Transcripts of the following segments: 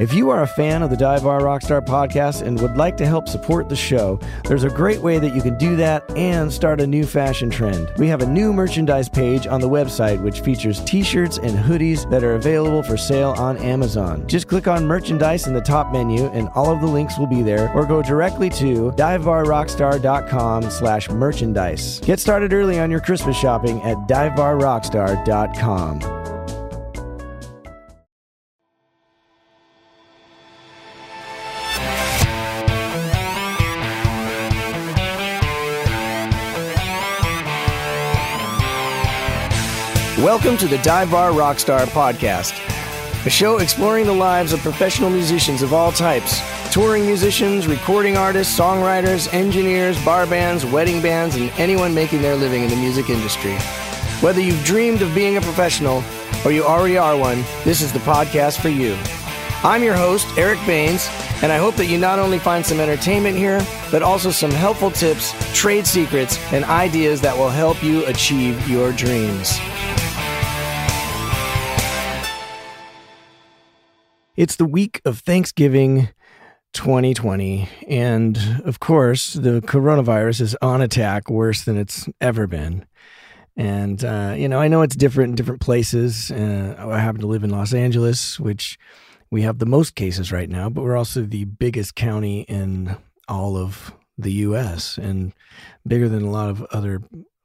If you are a fan of the Dive Bar Rockstar podcast and would like to help support the show, there's a great way that you can do that and start a new fashion trend. We have a new merchandise page on the website which features t shirts and hoodies that are available for sale on Amazon. Just click on merchandise in the top menu and all of the links will be there, or go directly to divebarrockstar.com slash merchandise. Get started early on your Christmas shopping at divebarrockstar.com. Welcome to the Dive Bar Rockstar Podcast, a show exploring the lives of professional musicians of all types touring musicians, recording artists, songwriters, engineers, bar bands, wedding bands, and anyone making their living in the music industry. Whether you've dreamed of being a professional or you already are one, this is the podcast for you. I'm your host, Eric Baines, and I hope that you not only find some entertainment here, but also some helpful tips, trade secrets, and ideas that will help you achieve your dreams. It's the week of Thanksgiving 2020. And of course, the coronavirus is on attack worse than it's ever been. And, uh, you know, I know it's different in different places. Uh, I happen to live in Los Angeles, which we have the most cases right now, but we're also the biggest county in all of the US and bigger than a lot of other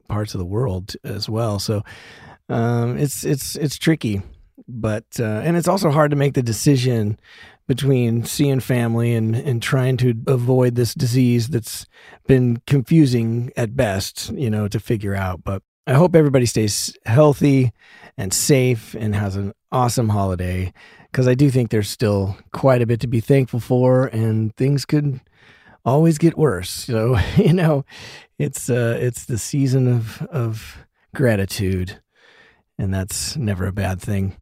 parts of the world as well. So um, it's, it's, it's tricky but uh, and it's also hard to make the decision between seeing family and and trying to avoid this disease that's been confusing at best, you know, to figure out. But I hope everybody stays healthy and safe and has an awesome holiday because I do think there's still quite a bit to be thankful for, and things could always get worse. So you know, it's uh, it's the season of of gratitude, and that's never a bad thing.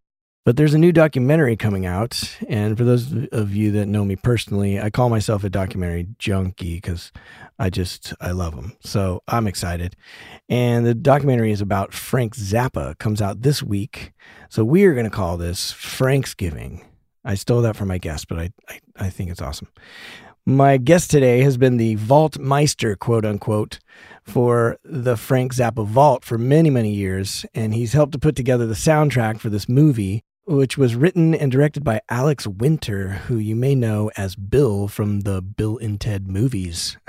But there's a new documentary coming out. And for those of you that know me personally, I call myself a documentary junkie because I just, I love them. So I'm excited. And the documentary is about Frank Zappa, comes out this week. So we are going to call this Franksgiving. I stole that from my guest, but I, I, I think it's awesome. My guest today has been the vault meister, quote unquote, for the Frank Zappa vault for many, many years. And he's helped to put together the soundtrack for this movie which was written and directed by Alex Winter, who you may know as Bill from the Bill and Ted movies.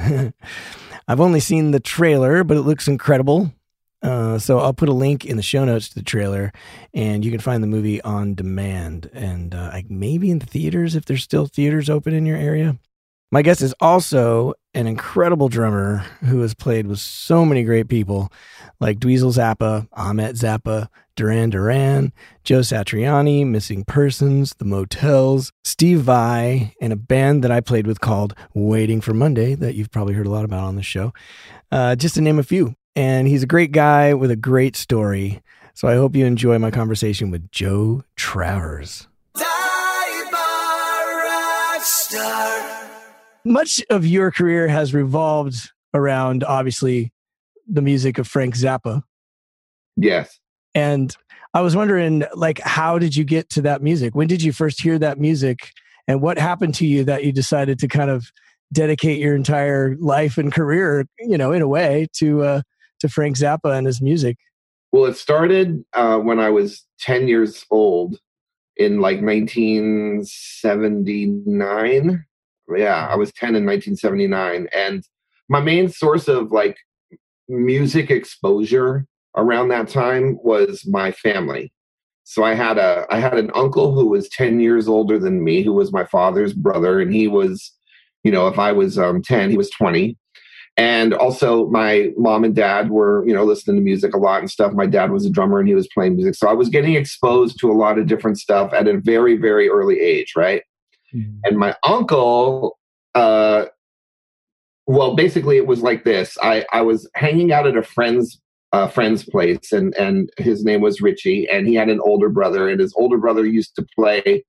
I've only seen the trailer, but it looks incredible. Uh, so I'll put a link in the show notes to the trailer, and you can find the movie on demand and uh, maybe in the theaters if there's still theaters open in your area. My guest is also an incredible drummer who has played with so many great people like Dweezil Zappa, Ahmet Zappa, Duran Duran, Joe Satriani, Missing Persons, The Motels, Steve Vai, and a band that I played with called Waiting for Monday that you've probably heard a lot about on the show, uh, just to name a few. And he's a great guy with a great story. So I hope you enjoy my conversation with Joe Travers. Much of your career has revolved around, obviously, the music of Frank Zappa. Yes. And I was wondering, like, how did you get to that music? When did you first hear that music? And what happened to you that you decided to kind of dedicate your entire life and career, you know, in a way to uh, to Frank Zappa and his music? Well, it started uh, when I was ten years old, in like 1979. Yeah, I was ten in 1979, and my main source of like music exposure around that time was my family. So I had a I had an uncle who was 10 years older than me, who was my father's brother, and he was, you know, if I was um, 10, he was 20. And also my mom and dad were, you know, listening to music a lot and stuff. My dad was a drummer and he was playing music. So I was getting exposed to a lot of different stuff at a very, very early age, right? Mm-hmm. And my uncle uh well basically it was like this i i was hanging out at a friend's uh, friend's place, and and his name was Richie, and he had an older brother, and his older brother used to play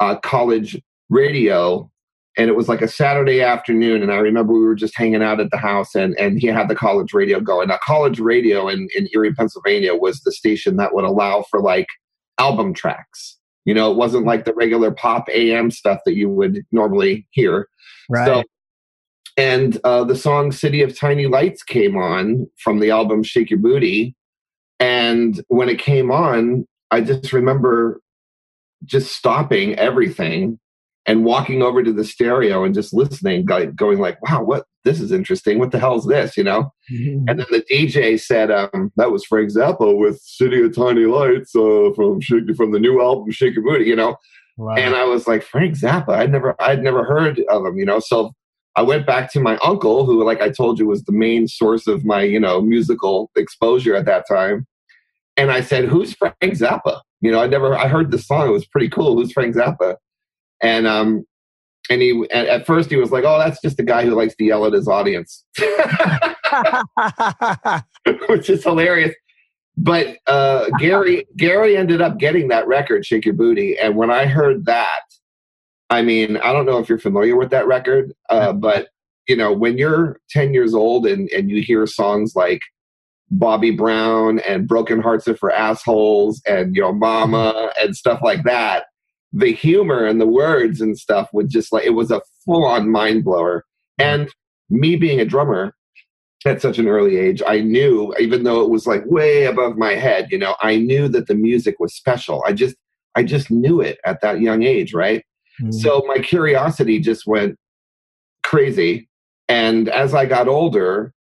uh, college radio, and it was like a Saturday afternoon, and I remember we were just hanging out at the house, and and he had the college radio going. Now, college radio in in Erie, Pennsylvania, was the station that would allow for like album tracks. You know, it wasn't like the regular pop AM stuff that you would normally hear. Right. So, and uh, the song City of Tiny Lights came on from the album Shake Your Booty. And when it came on, I just remember just stopping everything and walking over to the stereo and just listening, going like, wow, what this is interesting. What the hell is this? You know? Mm-hmm. And then the DJ said, um, that was Frank Zappa with City of Tiny Lights uh, from from the new album Shake Your Booty, you know? Wow. And I was like, Frank Zappa, I'd never I'd never heard of him, you know. So I went back to my uncle, who, like I told you, was the main source of my, you know, musical exposure at that time. And I said, Who's Frank Zappa? You know, I never I heard the song, it was pretty cool. Who's Frank Zappa? And um and he at, at first he was like, "Oh, that's just a guy who likes to yell at his audience," which is hilarious. But uh, Gary Gary ended up getting that record, "Shake Your Booty," and when I heard that, I mean, I don't know if you're familiar with that record, uh, mm-hmm. but you know, when you're 10 years old and and you hear songs like Bobby Brown and Broken Hearts Are for Assholes and Yo Mama mm-hmm. and stuff like that the humor and the words and stuff would just like it was a full on mind blower. Mm-hmm. And me being a drummer at such an early age, I knew, even though it was like way above my head, you know, I knew that the music was special. I just I just knew it at that young age, right? Mm-hmm. So my curiosity just went crazy. And as I got older,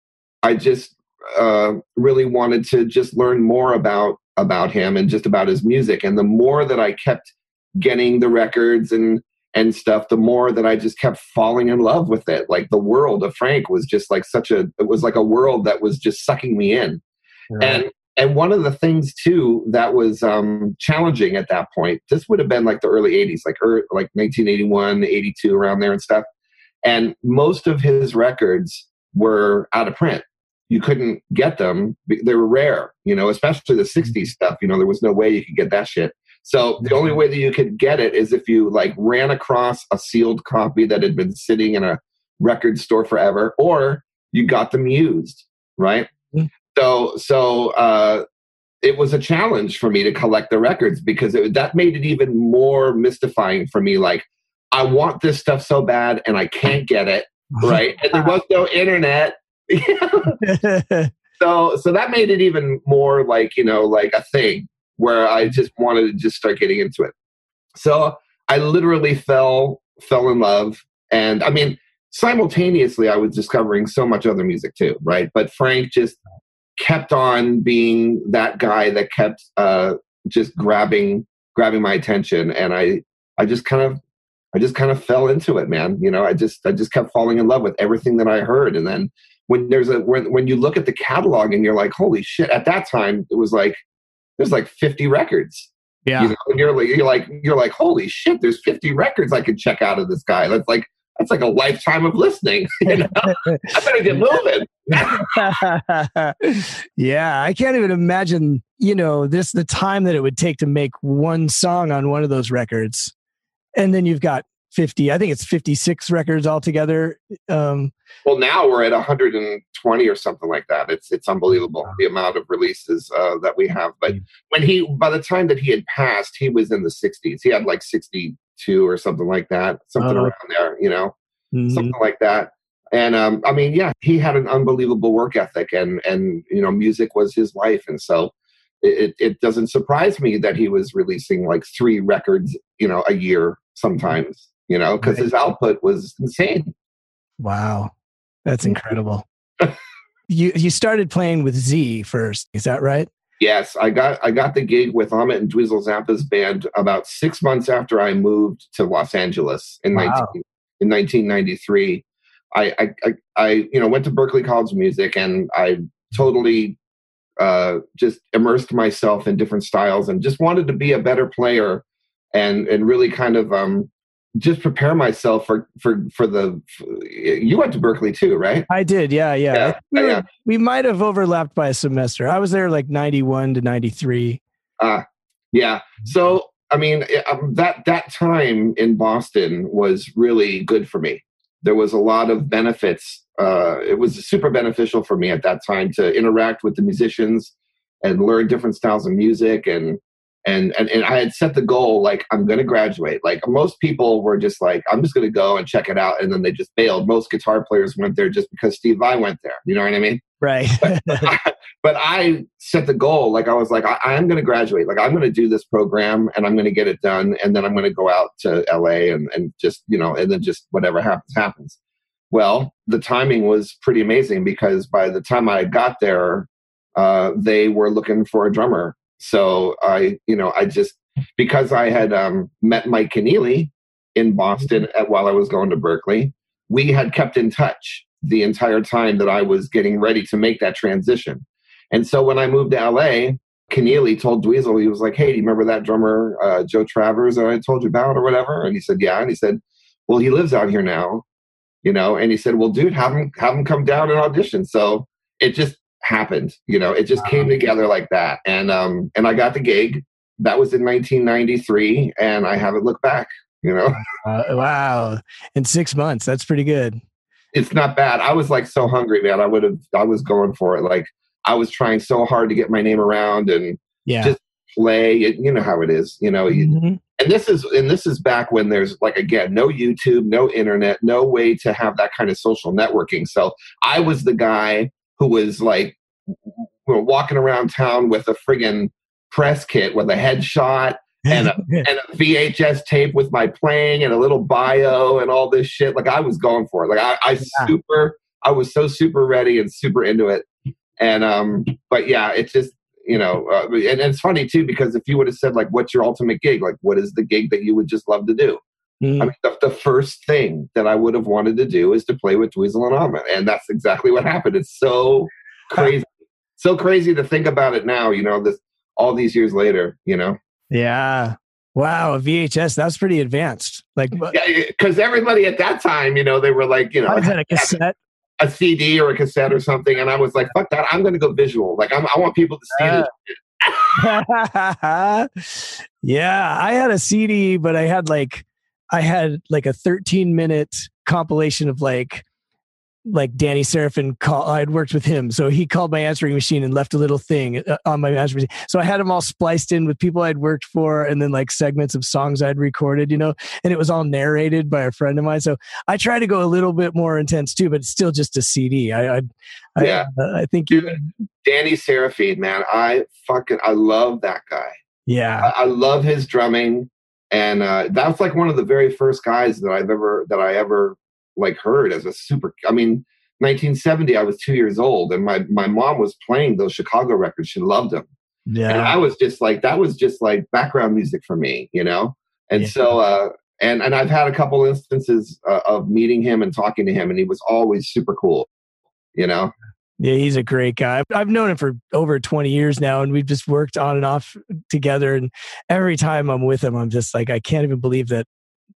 I just uh, really wanted to just learn more about about him and just about his music. And the more that I kept getting the records and and stuff the more that i just kept falling in love with it like the world of frank was just like such a it was like a world that was just sucking me in right. and and one of the things too that was um, challenging at that point this would have been like the early 80s like er, like 1981 82 around there and stuff. And most of his records were out of print. You couldn't get them. They were rare you know especially the 60s mm-hmm. stuff you know there was no way you could get that shit. So the only way that you could get it is if you like ran across a sealed copy that had been sitting in a record store forever, or you got them used, right? So so uh, it was a challenge for me to collect the records because it, that made it even more mystifying for me. Like I want this stuff so bad and I can't get it, right? and there was no internet. so so that made it even more like you know like a thing where I just wanted to just start getting into it. So I literally fell fell in love, and I mean simultaneously I was discovering so much other music too, right? But Frank just kept on being that guy that kept uh, just grabbing grabbing my attention, and I I just kind of I just kind of fell into it, man. You know, I just I just kept falling in love with everything that I heard, and then when there's a when when you look at the catalog and you're like, holy shit! At that time, it was like there's like 50 records. Yeah. You know, and you're like, you're like, you're like, holy shit, there's 50 records I could check out of this guy. That's like, that's like a lifetime of listening. You know? I better get moving. yeah, I can't even imagine, you know, this the time that it would take to make one song on one of those records. And then you've got 50 i think it's 56 records altogether um, well now we're at 120 or something like that it's it's unbelievable the amount of releases uh, that we have but mm-hmm. when he by the time that he had passed he was in the 60s he had like 62 or something like that something uh, around there you know mm-hmm. something like that and um, i mean yeah he had an unbelievable work ethic and and you know music was his life and so it, it doesn't surprise me that he was releasing like three records you know a year sometimes you know, because his output was insane. Wow, that's incredible. you you started playing with Z first, is that right? Yes, I got I got the gig with Ahmet and Dweezil Zappa's band about six months after I moved to Los Angeles in wow. 19, in 1993. I, I, I you know went to Berklee College of Music and I totally uh, just immersed myself in different styles and just wanted to be a better player and and really kind of um, just prepare myself for for for the for, you went to berklee too right? I did yeah yeah, yeah, we, yeah. we might have overlapped by a semester. I was there like 91 to 93 ah uh, yeah. So i mean um, that that time in boston was really good for me. There was a lot of benefits uh, it was super beneficial for me at that time to interact with the musicians and learn different styles of music and and and, and I had set the goal like I'm going to graduate. Like most people were just like I'm just going to go and check it out, and then they just bailed. Most guitar players went there just because Steve Vai went there. You know what I mean? Right. but, I, but, I, set the goal like I was like I, am going to graduate. Like I'm going to do this program and I'm going to get it done, and then I'm going to go out to LA and and just you know and then just whatever happens happens. Well, the timing was pretty amazing because by the time I got there, uh, they were looking for a drummer so I, you know, I just because I had um, met Mike Keneally in Boston at, while I was going to Berklee, we had kept in touch the entire time that I was getting ready to make that transition. And so when I moved to LA, Keneally told Dweezil, he was like, "Hey, do you remember that drummer uh, Joe Travers that I told you about, or whatever?" And he said, "Yeah." And he said, "Well, he lives out here now, you know." And he said, "Well, dude, have him have him come down and audition." So it just happened. You know, it just wow. came together like that. And um and I got the gig. That was in 1993, and I haven't looked back. You know. Uh, wow! In six months, that's pretty good. It's not bad. I was like so hungry, man. I would have. I was going for it. Like I was trying so hard to get my name around and yeah. just play. You know how it is. You know. Mm-hmm. and this is and this is back when there's like again no youtube no internet no way to have that kind of social networking so i was the guy who was like walking around town with a friggin' press kit with a headshot and a, and a VHS tape with my playing and a little bio and all this shit. Like I was going for it. Like I, I yeah. super, I was so super ready and super into it. And um, but yeah, it's just you know, uh, and, and, it's funny too because if you would have said like, "What's your ultimate gig?" Like, what is the gig that you would just love to do? Mm. I mean, the, the, first thing that I would have wanted to do is to play with Dweezil and Ahmet, and that's exactly what happened. It's so crazy, so crazy to think about it now. You know, this all these years later. You know. Yeah. Wow, VHS. That's pretty advanced. Like, yeah, because everybody at that time, you know, they were like, you know, I had a cassette, a CD or a cassette or something, and I was like, fuck that. I'm going to go visual. Like, I'm, i want people to see uh. yeah, I had a CD, but I had like I had like a 13 minute compilation of like like Danny Seraphine call I had worked with him. So he called my answering machine and left a little thing uh, on my answering machine. So I had them all spliced in with people I'd worked for and then like segments of songs I'd recorded, you know, and it was all narrated by a friend of mine. So I try to go a little bit more intense too, but it's still just a CD. I, I, yeah. I, uh, I think Dude, Danny Seraphine, man, I fucking, I love that guy. Yeah. I, I love his drumming and uh, that's like one of the very first guys that I've ever that I ever like heard as a super. I mean, 1970, I was two years old, and my my mom was playing those Chicago records. She loved them. Yeah, and I was just like that was just like background music for me, you know. And yeah. so, uh, and and I've had a couple instances uh, of meeting him and talking to him, and he was always super cool, you know. Yeah, he's a great guy. I've known him for over 20 years now, and we've just worked on and off together. And every time I'm with him, I'm just like, I can't even believe that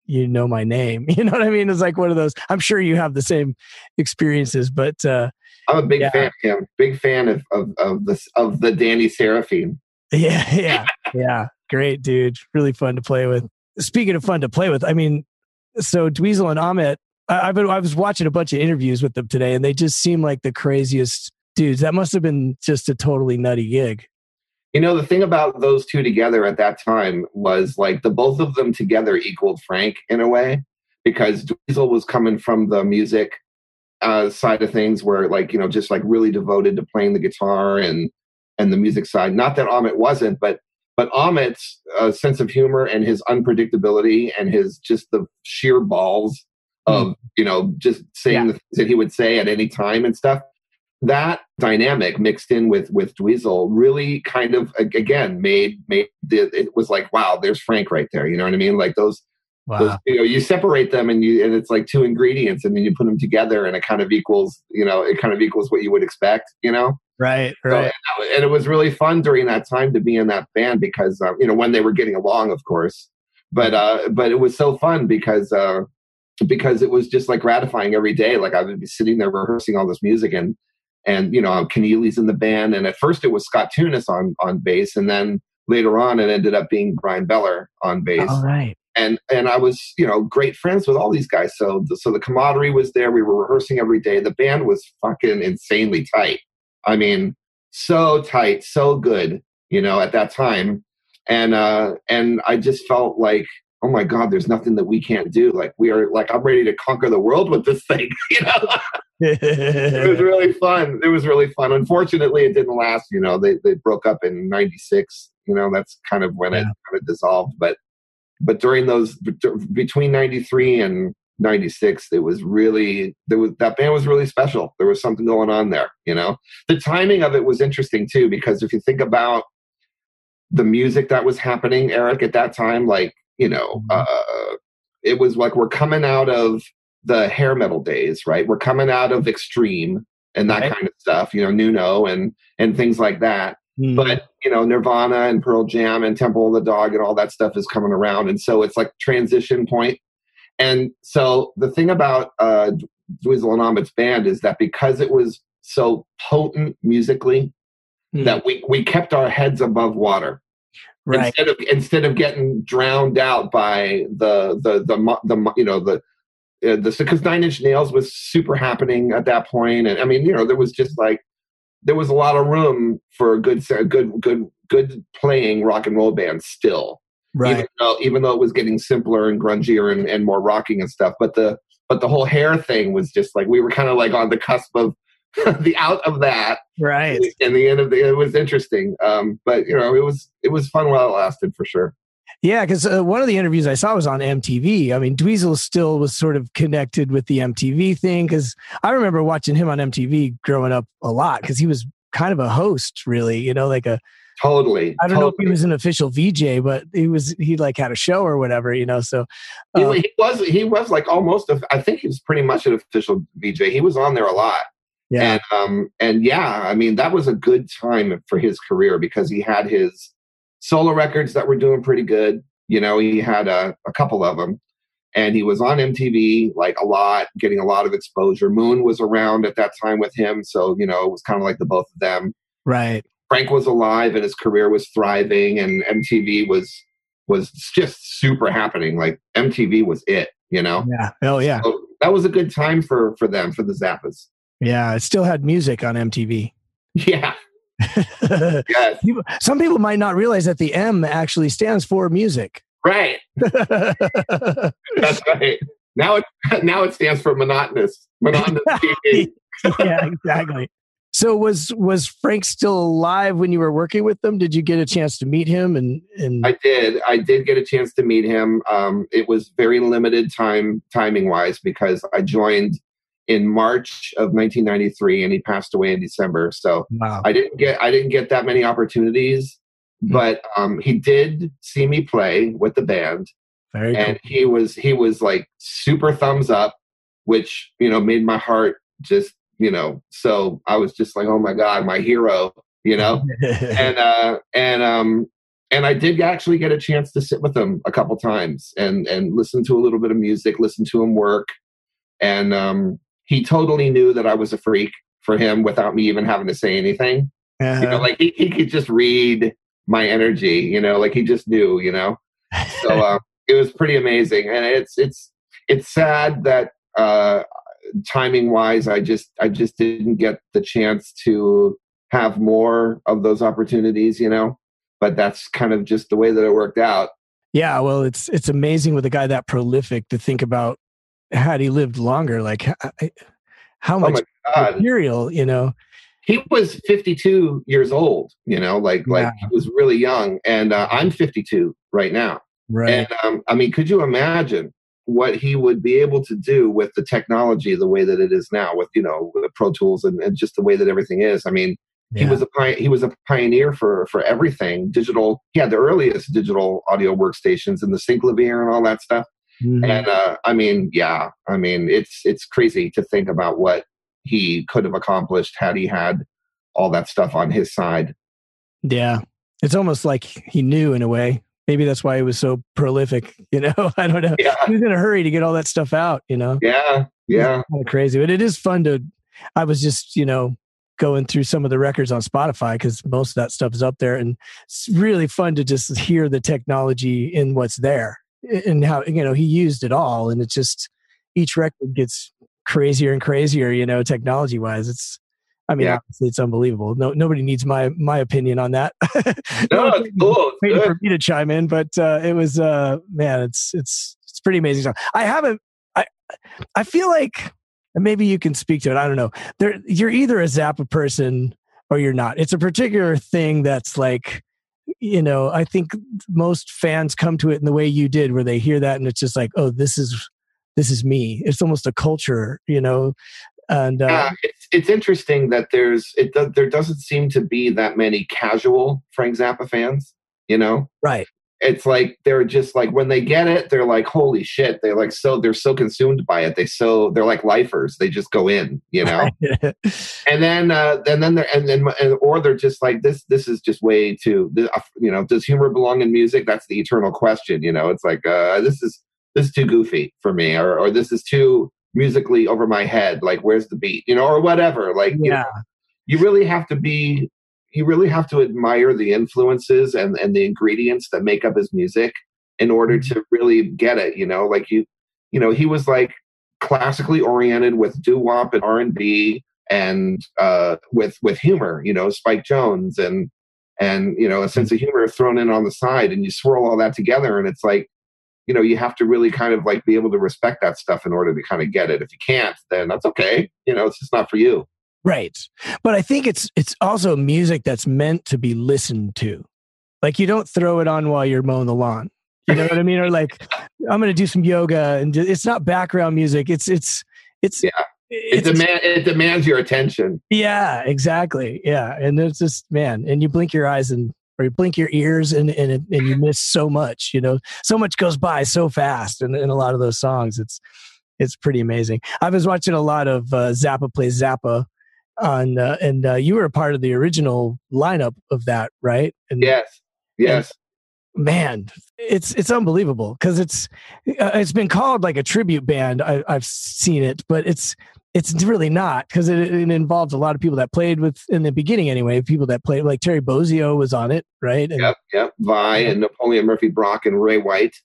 you know my name. You know what I mean? It's like one of those. I'm sure you have the same experiences, but uh, I'm a big yeah. fan of him. Big fan of of of the of the Danny Seraphine. Yeah, yeah, yeah. Great dude. Really fun to play with. Speaking of fun to play with, I mean, so Dweezil and I've been, I was watching a bunch of interviews with them today, and they just seem like the craziest dudes. That must have been just a totally nutty gig. You know, the thing about those two together at that time was like the both of them together equaled Frank in a way because Dweezil was coming from the music uh, side of things, where like you know, just like really devoted to playing the guitar and and the music side. Not that Ahmet wasn't, but but Ahmet's uh, sense of humor and his unpredictability and his just the sheer balls of mm. you know just saying yeah. the things that he would say at any time and stuff that dynamic mixed in with with Dweezil really kind of again made made the, it was like wow there's Frank right there you know what I mean like those, wow. those you know you separate them and you and it's like two ingredients and then you put them together and it kind of equals you know it kind of equals what you would expect you know right right so, and it was really fun during that time to be in that band because um, you know when they were getting along of course but uh but it was so fun because uh because it was just like gratifying every day. Like I would be sitting there rehearsing all this music and and you know Keneally's in the band and at first it was Scott Thunes on on bass and then later on it ended up being Bryan Beller on bass. All right. And and I was you know great friends with all these guys. So the, so the camaraderie was there. We were rehearsing every day. The band was fucking insanely tight. I mean, so tight, so good. You know, at that time. and uh, and I just felt like, oh my God, there's nothing that we can't do. Like we are, like I'm ready to conquer the world with this thing. You know, it was really fun. It was really fun. Unfortunately, it didn't last. You know, they they broke up in '96. You know, that's kind of when yeah. it kind of dissolved. But but during those between '93 and 96 it was really there was that band was really special there was something going on there you know the timing of it was interesting too because if you think about the music that was happening eric at that time like you know mm-hmm. uh, it was like we're coming out of the hair metal days right we're coming out of extreme and that right. kind of stuff you know nuno and and things like that mm-hmm. but you know nirvana and pearl jam and temple of the dog and all that stuff is coming around and so it's like transition point. and so the thing about uh, Dweezil and Ahmet's band is that because it was so potent musically, mm. that we we kept our heads above water. Right. Instead of instead of getting drowned out by the the the, the you know the uh, the because Nine Inch Nails was super happening at that point, and I mean you know there was just like there was a lot of room for a good good good good playing rock and roll band still right even though, even though it was getting simpler and grungier and, and more rocking and stuff but the but the whole hair thing was just like we were kind of like on the cusp of the out of that right and the end of the it was interesting um but you know it was it was fun while it lasted for sure yeah, because uh, one of the interviews I saw was on MTV. I mean, Dweezil still was sort of connected with the MTV thing because I remember watching him on MTV growing up a lot because he was kind of a host, really, you know, like a Totally. I don't totally. know if he was an official VJ, but he was he like had a show or whatever, you know. So um, he, he, was he was like almost a, I think he was pretty much an official VJ. He was on there a lot. Yeah. And um and yeah, I mean that was a good time for his career because he had his solo records that were doing pretty good. You know, he had a, a couple of them and he was on MTV like a lot, getting a lot of exposure. Moon was around at that time with him, so you know it was kind of like the both of them. Right. Frank was alive and his career was thriving, and MTV was was just super happening. Like MTV was it, you know. Yeah. Oh yeah. So that was a good time for for them for the Zappas. Yeah, it still had music on MTV. Yeah. yes. Some people might not realize that the M actually stands for music. Right. That's right. Now it now it stands for monotonous. Monotonous TV. yeah, exactly. So was was Frank still alive when you were working with them? Did you get a chance to meet him? And, and I did. I did get a chance to meet him. Um, it was very limited time timing wise because I joined in March of 1993 and he passed away in December. So wow. I didn't get I didn't get that many opportunities, mm-hmm. but um, he did see me play with the band. Very and cool. he was he was like super thumbs up, which you know made my heart just you know so i was just like oh my god my hero you know and uh and um and i did actually get a chance to sit with him a couple times and and listen to a little bit of music listen to him work and um he totally knew that i was a freak for him without me even having to say anything uh-huh. you know uh-huh. like he, he could just read my energy you know like he just knew you know so uh, it was pretty amazing and it's it's it's sad that uh timing wise, I just I just didn't get the chance to have more of those opportunities, you know. But that's kind of just the way that it worked out. Yeah, well, it's it's amazing with a guy that prolific to think about had he lived longer, like how much oh material, you know. He was 52 years old, you know, like like he was really young, and uh, I'm 52 right now. Right. And um, I mean, could you imagine what he would be able to do with the technology the way that it is now with you know with pro tools and, and just the way that everything is i mean yeah. he was a he was a pioneer for for everything digital he had the earliest digital audio workstations and the synclavier and all that stuff mm-hmm. and uh, i mean yeah i mean it's it's crazy to think about what he could have accomplished had he had all that stuff on his side yeah it's almost like he knew in a way maybe that's why he was so prolific. You know, I don't know. Yeah. He was in a hurry to get all that stuff out. You know. Yeah, yeah. Kind of crazy, but it is fun to. I was just you know going through some of the records on Spotify because most of that stuff is up there, and it's really fun to just hear the technology in what's there and how you know he used it all, and it's just each record gets crazier and crazier. You know, technology wise, it's I mean, Yeah. obviously, it's unbelievable. No, nobody needs my my opinion on that. No, one's it's cool. It's waiting for me to chime in, but uh, it was uh, man, it's it's it's pretty amazing. Song. I haven't. I I feel like maybe you can speak to it. I don't know. There, you're either a Zappa person or you're not. It's a particular thing that's like, you know, I think most fans come to it in the way you did, where they hear that and it's just like, oh, this is this is me. It's almost a culture, you know. And uh, Yeah, it's it's interesting that there's it there doesn't seem to be that many casual Frank Zappa fans. You know, right, it's like they're just like when they get it, they're like, holy shit! They're like so they're so consumed by it. They so they're like lifers. They just go in. You know. and then uh, and then they're and then and, or they're just like this this is just way too uh, you know does humor belong in music that's the eternal question you know it's like uh, this is this is too goofy for me or or this is too musically over my head like where's the beat you know or whatever like you, yeah, know, you really have to be you really have to admire the influences and and the ingredients that make up his music in order to really get it you know like you you know he was like classically oriented with doo-wop and r&b and uh, with with humor, you know, Spike Jones and and you know a sense of humor thrown in on the side, and you swirl all that together, and it's like, you know, you have to really kind of like be able to respect that stuff in order to kind of get it. If you can't, then that's okay. You know, it's just not for you. Right. But I think it's it's also music that's meant to be listened to. Like you don't throw it on while you're mowing the lawn. You know what I mean? Or like I'm going to do some yoga, and it's not background music. It's it's it's Yeah. It demand it demands your attention. yeah, exactly. Yeah, and it's just man, and you blink your eyes and or you blink your ears and and it- and you miss so much. You know, so much goes by so fast, in, in a lot of those songs. It's it's pretty amazing. I was watching a lot of uh, Zappa plays Zappa on, uh, and uh, you were a part of the original lineup of that, right? And Yes, yes. man, it's it's unbelievable because it's uh, it's been called like a tribute band. I, I've seen it, but it's it's really not because it, it involved a lot of people that played with in the beginning anyway. People that played like Terry Bozzio was on it, right? And, Yep, yep. Vai and Napoleon Murphy Brock and Ray White.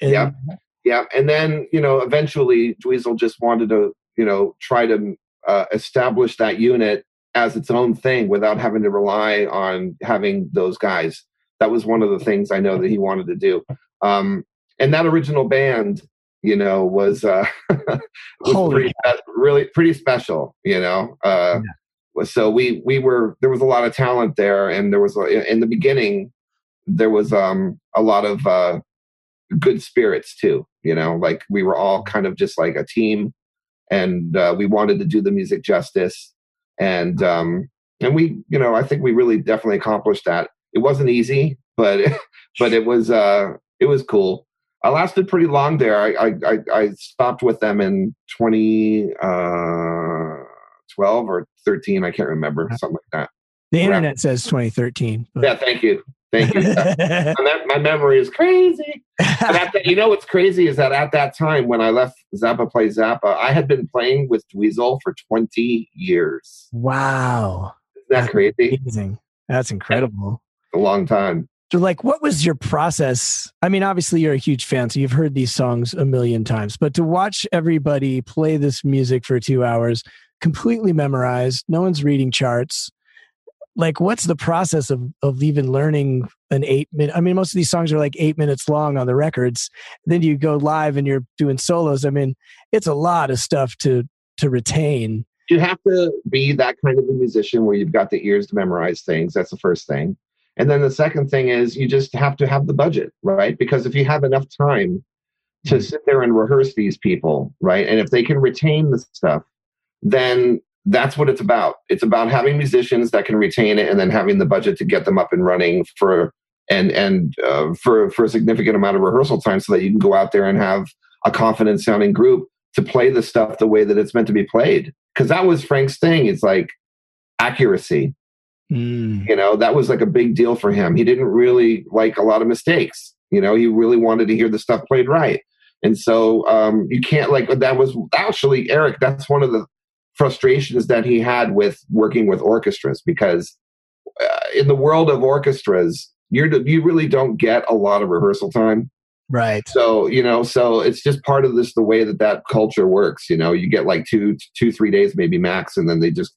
and- Yep. Yeah, and then you know, eventually Dweezil just wanted to, you know, try to uh, establish that unit as its own thing without having to rely on having those guys. That was one of the things I know that he wanted to do. Um, and that original band, you know, was uh, was pretty, really pretty special. You know, uh, so we we were there was a lot of talent there, and there was in the beginning there was um, a lot of uh, good spirits too. You know, like we were all kind of just like a team, and uh, we wanted to do the music justice, and um, and we, you know, I think we really definitely accomplished that. It wasn't easy, but but it was uh, it was cool. I lasted pretty long there. I I, I, stopped with them in twenty uh, twelve or thirteen. I can't remember something like that. the internet says 2013. but- Yeah, thank you, thank you. My memory is crazy. But at that, you know what's crazy is that at that time when I left Zappa Play Zappa, I had been playing with Dweezil for 20 years. wow, Isn't that crazy? amazing! That's incredible. A long time. So, like, what was your process? I mean, obviously, you're a huge fan, so you've heard these songs a million times. But to watch everybody play this music for two hours, completely memorized, no one's reading charts. Like, what's the process of of even learning an eight minute? I mean, most of these songs are like eight minutes long on the records. Then you go live and you're doing solos. I mean, it's a lot of stuff to to retain. You have to be that kind of a musician where you've got the ears to memorize things. That's the first thing. And then the second thing is you just have to have the budget, right? Because if you have enough time to Mhm. sit there and rehearse these people, right? And if they can retain the stuff, then that's what it's about. It's about having musicians that can retain it and then having the budget to get them up and running for and and uh, for for a significant amount of rehearsal time so that you can go out there and have a confident sounding group to play the stuff the way that it's meant to be played. Because that was Frank's thing. It's like accuracy Mm. you know that was like a big deal for him he didn't really like a lot of mistakes you know he really wanted to hear the stuff played right and so um you can't like that was actually eric that's one of the frustrations that he had with working with orchestras because uh, in the world of orchestras you're you really don't get a lot of rehearsal time Right. So you know, so it's just part of this the way that that culture works. You know, you get like two, two, three days maybe max, and then they just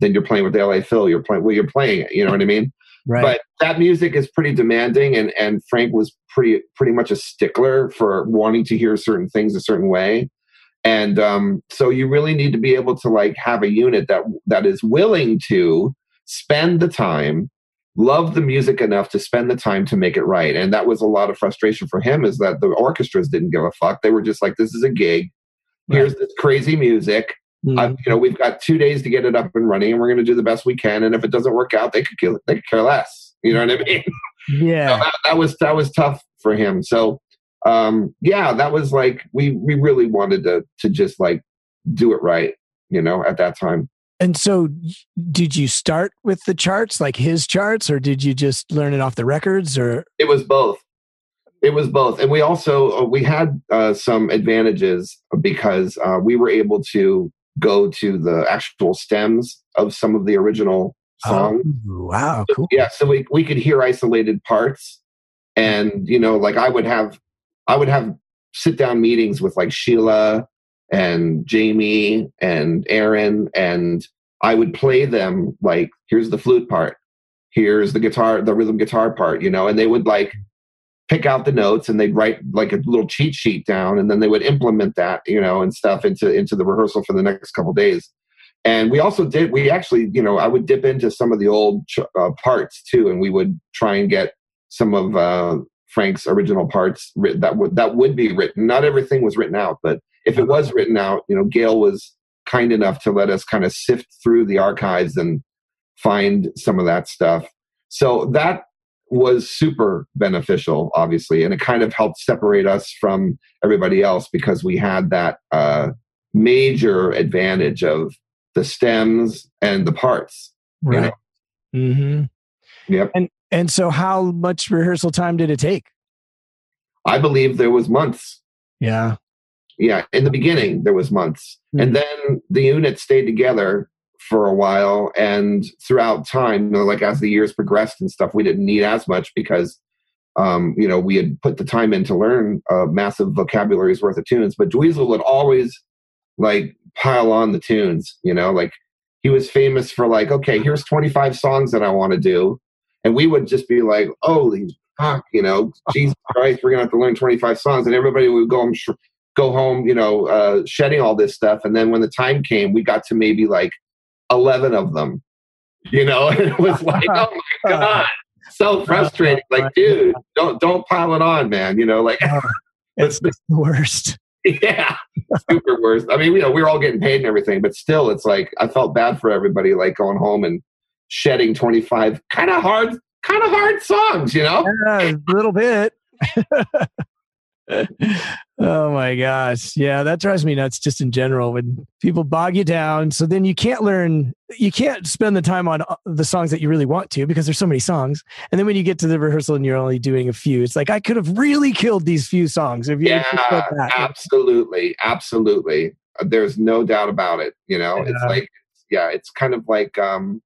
then you're playing with the LA Phil. You're playing well, you're playing it. You know what I mean? Right. But that music is pretty demanding, and and Frank was pretty pretty much a stickler for wanting to hear certain things a certain way. And um, so you really need to be able to like have a unit that that is willing to spend the time love the music enough to spend the time to make it right. And that was a lot of frustration for him is that the orchestras didn't give a fuck. They were just like, this is a gig. Here's right. this crazy music. Mm-hmm. you know, we've got two days to get it up and running, and we're going to do the best we can. And if it doesn't work out, they could kill, they could care less. You know what I mean? Yeah, so that, that, was that was tough for him. So, um, yeah, that was like we we really wanted to to just like do it right. You know, at that time. And so, did you start with the charts, like his charts, or did you just learn it off the records? Or it was both. It was both, and we also uh, we had uh, some advantages because uh, we were able to go to the actual stems of some of the original songs. Oh, wow, cool. So, yeah, so we we could hear isolated parts, and you know, like I would have, I would have sit down meetings with like Scheila and Jamie and Aaron, and I would play them like, here's the flute part, here's the guitar, the rhythm guitar part, you know, and they would like pick out the notes and they'd write like a little cheat sheet down, and then they would implement that, you know, and stuff into into the rehearsal for the next couple days. And we also did, we actually, you know, I would dip into some of the old uh, parts too, and we would try and get some of uh, Frank's original parts written, that would that would be written. Not everything was written out, but if it was written out, you know, Gail was kind enough to let us kind of sift through the archives and find some of that stuff. So that was super beneficial, obviously, and it kind of helped separate us from everybody else because we had that uh, major advantage of the stems and the parts. Right. You know? Mm-hmm. Yep. And and so, how much rehearsal time did it take? I believe there was months. Yeah yeah, in the beginning there was months, mm-hmm. and then the unit stayed together for a while, and throughout time, you know, like as the years progressed and stuff, we didn't need as much because um, you know, we had put the time in to learn a massive vocabulary's worth of tunes. But Dweezil would always like pile on the tunes, you know, like he was famous for like, okay, here's 25 songs that I want to do. And we would just be like, holy fuck, you know, Jesus Christ, we're going to have to learn 25 songs. And everybody would go, I'm go home, you know, uh, shedding all this stuff. And then when the time came, we got to maybe like 11 of them, you know, and it was like, oh my God, so frustrating. Like, dude, don't, don't pile it on, man. You know, like, it's the worst. Yeah, super worst. I mean, you know, we were all getting paid and everything, but still, it's like I felt bad for everybody, like going home and shedding 25 kind of hard, kind of hard songs, you know? Yeah, a little bit. oh my gosh. Yeah, that drives me nuts just in general when people bog you down. So then you can't learn, you can't spend the time on uh, the songs that you really want to because there's so many songs. And then when you get to the rehearsal and you're only doing a few, it's like, I could have really killed these few songs if you yeah, absolutely. Absolutely. There's no doubt about it. You know, yeah. it's like, yeah, it's kind of like, um,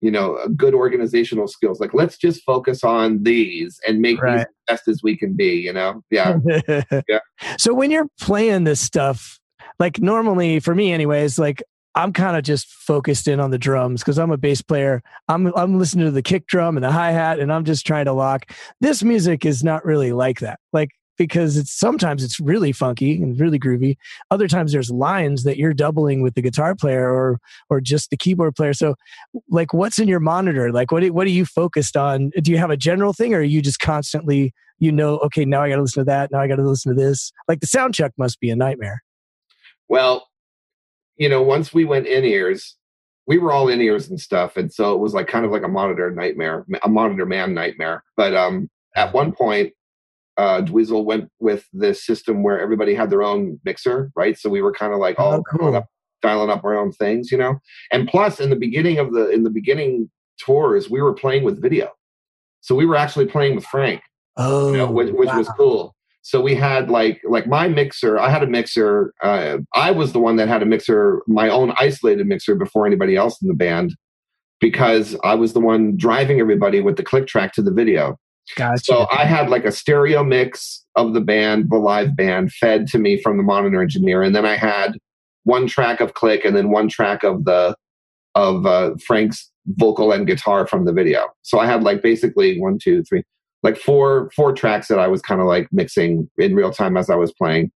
you know uh, good organizational skills. Like let's just focus on these and make right. these best as we can be you know? Yeah. Yeah. So when you're playing this stuff like normally for me anyways like i'm kind of just focused in on the drums because i'm a bass player. I'm i'm listening to the kick drum and the hi-hat and i'm just trying to lock. This music is not really like that. Like because it's sometimes it's really funky and really groovy. Other times there's lines that you're doubling with the guitar player or or just the keyboard player. So like what's in your monitor? Like what what are you focused on? Do you have a general thing or are you just constantly you know, okay, now I got to listen to that, now I got to listen to this. Like the sound check must be a nightmare. Well, you know, once we went in ears, we were all in ears and stuff and so it was like kind of like a monitor nightmare, a monitor man nightmare. But um at one point uh, Dweezil went with this system where everybody had their own mixer, right? So we were kind of like all oh, cool. up, dialing up our own things, you know. And plus, in the beginning of the in the beginning tours, we were playing with video, so we were actually playing with Frank, oh, you know, which, which wow. was cool. So we had like like my mixer. I had a mixer. Uh, I was the one that had a mixer, my own isolated mixer, before anybody else in the band, because I was the one driving everybody with the click track to the video. Gotcha. So I had like a stereo mix of the band, the live band, fed to me from the monitor engineer, and then I had one track of click and then one track of the of uh, Frank's vocal and guitar from the video. So I had like basically one, two, three, like four four tracks that I was kind of like mixing in real time as I was playing.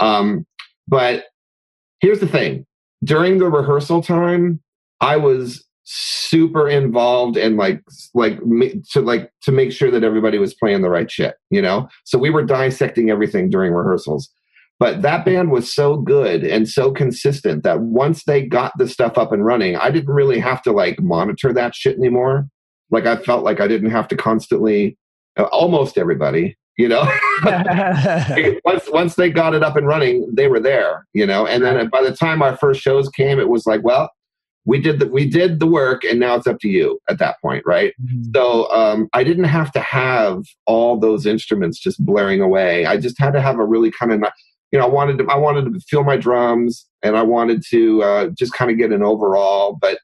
Um, but here's the thing: during the rehearsal time, I was super involved and like like to like to make sure that everybody was playing the right shit you know? So we were dissecting everything during rehearsals. But that band was so good and so consistent that once they got the stuff up and running i didn't really have to like monitor that shit anymore. Like i felt like i didn't have to constantly uh, almost everybody you know? Once once they got it up and running they were there you know? And then by the time our first shows came it was like well we did the we did the work and now it's up to you at that point right? Mm-hmm. so um, i didn't have to have all those instruments just blaring away. I just had to have a really kind of you know i wanted to i wanted to feel my drums and i wanted to uh, just kind of get an overall but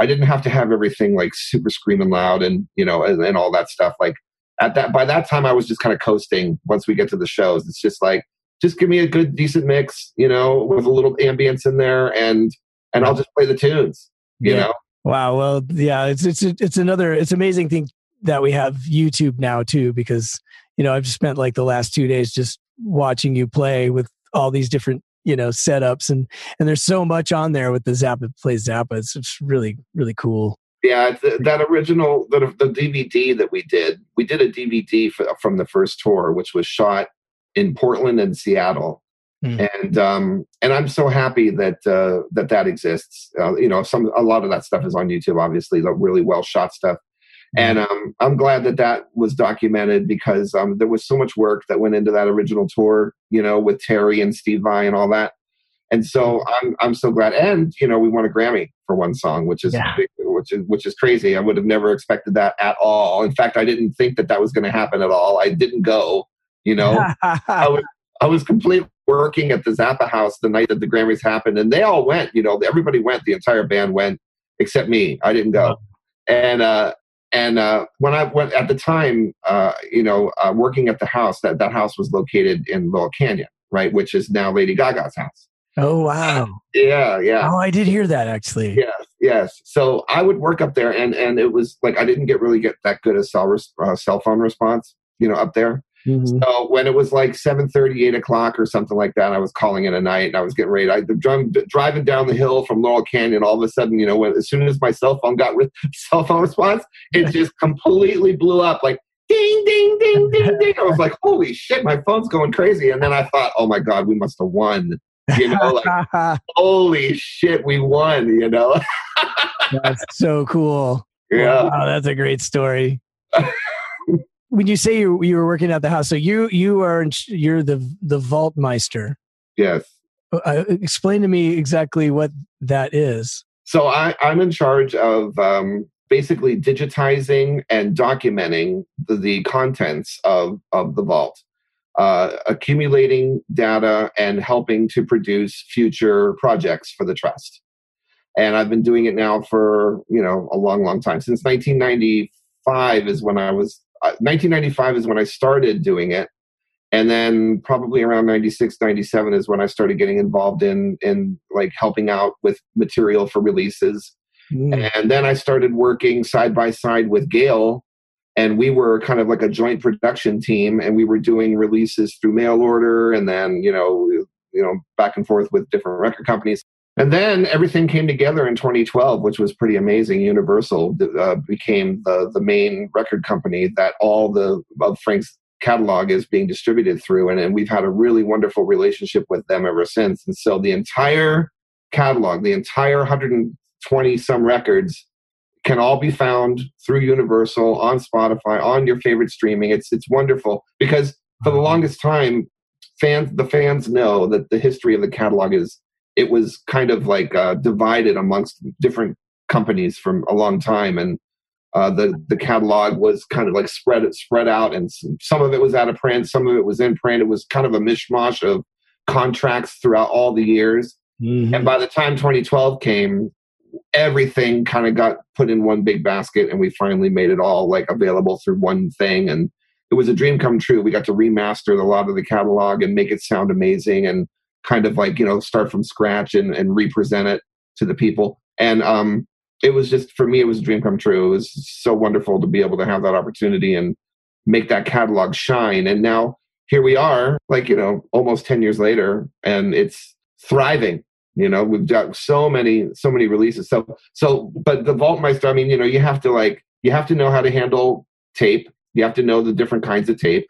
i didn't have to have everything like super screaming loud and you know and, and all that stuff. Like at that by that time i was just kind of coasting once we get to the shows. It's just like just give me a good decent mix you know with a little ambience in there and and I'll just play the tunes. You yeah. know. Wow. Well, yeah, it's it's it's another it's amazing thing that we have YouTube now too because you know I've spent like the last two days just watching you play with all these different you know setups and and there's so much on there with the Zappa play Zappa. It's, it's really really cool. Yeah, uh, that original the, the DVD that we did, we did a DVD for, from the first tour, which was shot in Portland and Seattle, Mm. And um, and I'm so happy that uh, that that exists. Uh, you know, some a lot of that stuff is on YouTube. Obviously, the really well shot stuff. Mm. And um, I'm glad that that was documented because um, there was so much work that went into that original tour. You know, with Terry and Steve Vai and all that. And so mm. I'm I'm so glad. And you know, we won a Grammy for one song, which is yeah. which is which is crazy. I would have never expected that at all. In fact, I didn't think that that was going to happen at all. I didn't go. You know, I was I was completely working at the Zappa house the night that the Grammys happened, and they all went. You know, everybody went. The entire band went, except me. I didn't go. And uh, and uh, when I went at the time, uh, you know, uh, working at the house, that that house was located in Laurel Canyon, right, which is now Lady Gaga's house. Oh wow! yeah, yeah. Oh, I did hear that actually. Yes, yes. So I would work up there, and and it was like I didn't get really get that good a cell uh, cell phone response, you know, up there. Mm-hmm. So when it was like 7 8 o'clock or something like that, I was calling it a night and I was getting ready. I driving, driving down the hill from Laurel Canyon. All of a sudden, you know, when, as soon as my cell phone got re- cell phone response, it just completely blew up like ding, ding, ding, ding, ding. I was like, holy shit, my phone's going crazy. And then I thought, oh my God, we must have won. You know, like, holy shit, we won, you know? that's so cool. Yeah. Wow, that's a great story when you say you you were working at the house, so you you are you're the the vault meister. Yes. Uh, uh, explain to me exactly what that is. So I, I'm in charge of um, basically digitizing and documenting the, the contents of of the vault, uh, accumulating data and helping to produce future projects for the trust. And I've been doing it now for you know a long, long time since 1995 is when I was 1995 is when I started doing it. And then probably around 96, 97 is when I started getting involved in, in like helping out with material for releases. Mm. And then I started working side by side with Gail and we were kind of like a joint production team and we were doing releases through mail order and then you know you know back and forth with different record companies and then everything came together in 2012, which was pretty amazing. Universal uh, became the, the main record company that all the of Frank's catalog is being distributed through. And, and we've had a really wonderful relationship with them ever since. And so the entire catalog, the entire 120 some records, can all be found through Universal on Spotify, on your favorite streaming. It's, it's wonderful because for the longest time, fans, the fans know that the history of the catalog is it was kind of like uh, divided amongst different companies from a long time, and uh, the the catalog was kind of like spread spread out, and some of it was out of print, some of it was in print. It was kind of a mishmash of contracts throughout all the years. Mm-hmm. And by the time 2012 came, everything kind of got put in one big basket, and we finally made it all like available through one thing. And it was a dream come true. We got to remaster a lot of the catalog and make it sound amazing and kind of like you know start from scratch and and represent it to the people. And um, it was just for me, it was a dream come true. It was so wonderful to be able to have that opportunity and make that catalog shine. And now here we are, like you know, almost ten years later, and it's thriving. You know, we've got so many, so many releases. So, so, but the vault Vaultmeister, I mean, you know, you have to like, you have to know how to handle tape. You have to know the different kinds of tape.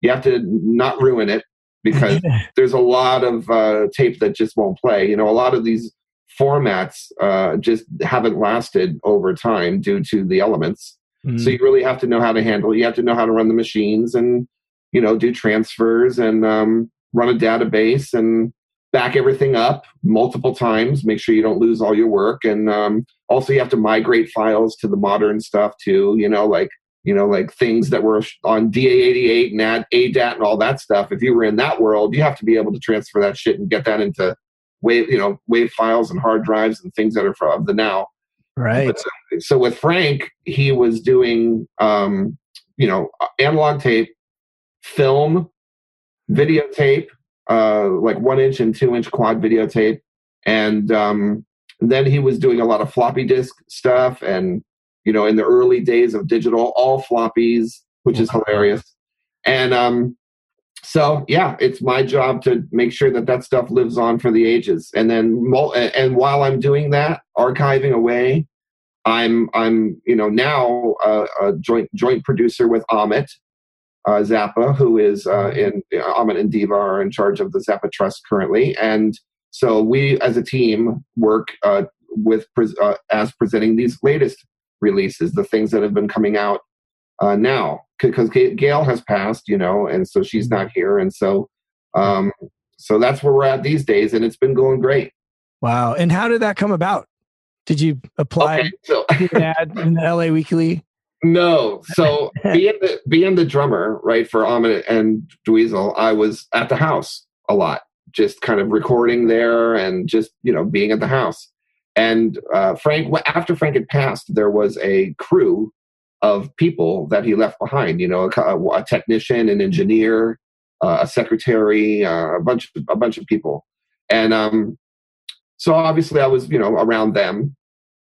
You have to not ruin it because there's a lot of uh, tape that just won't play. You know, a lot of these formats uh, just haven't lasted over time due to the elements. Mm. So you really have to know how to handle. You have to know how to run the machines and you know do transfers and um, run a database and back everything up multiple times. Make sure you don't lose all your work, and um, also you have to migrate files to the modern stuff too. You know, like you know, like things that were on DA88 and add ADAT and all that stuff. If you were in that world, you have to be able to transfer that shit and get that into wave, you know, wave files and hard drives and things that are of the now. Right. So, so, with Frank, he was doing, um, you know, analog tape, film, videotape, uh, like one inch and two inch quad videotape, and um, then he was doing a lot of floppy disk stuff and you know, in the early days of digital, all floppies, which is hilarious. And um, so, yeah, it's my job to make sure that that stuff lives on for the ages. And then, and while I'm doing that, archiving away, I'm I'm you know now a, a joint joint producer with Ahmet uh, Zappa, who is uh, in Ahmet and Diva are in charge of the Zappa Trust currently, and so we as a team work uh, with uh, as presenting these latest releases, the things that have been coming out uh, now, because Gail has passed, you know, and so she's mm-hmm. not here, and so um, so that's where we're at these days, and it's been going great. Wow! And how did that come about? Did you apply okay, so, ad in the LA Weekly? No. So being the being the drummer, right, for Ahmet and Dweezil, I was at the house a lot, just kind of recording there and just you know being at the house. And uh, Frank, after Frank had passed, there was a crew of people that he left behind. You know, a, a technician, an engineer, uh, a secretary, uh, a bunch, of, a bunch of people. And um, so obviously, I was, you know, around them.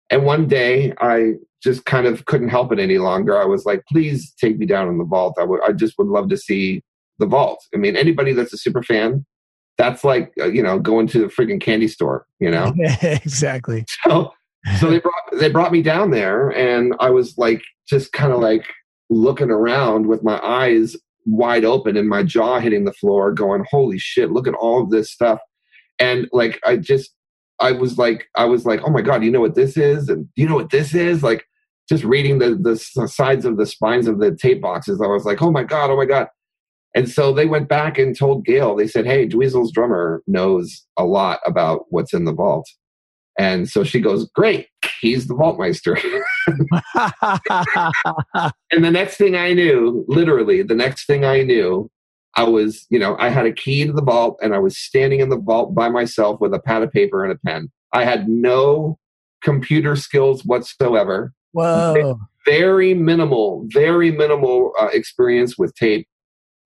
And one day, I just kind of couldn't help it any longer. I was like, "Please take me down in the vault. I just would love to see the vault." I mean, anybody that's a super fan that's like uh, you know going to the freaking candy store you know? Exactly. So so they brought they brought me down there and i was like just kind of like looking around with my eyes wide open and my jaw hitting the floor going holy shit look at all of this stuff. And like i just i was like i was like oh my god you know what this is? And you know what this is? Like just reading the the sides of the spines of the tape boxes i was like oh my god oh my god and so they went back and told Gail, they said, Hey, Dweezil's drummer knows a lot about what's in the vault. And so she goes, Great, he's the vaultmeister. and the next thing I knew, literally, the next thing I knew, I was, you know, I had a key to the vault and I was standing in the vault by myself with a pad of paper and a pen. I had no computer skills whatsoever. Whoa. Very minimal, very minimal uh, experience with tape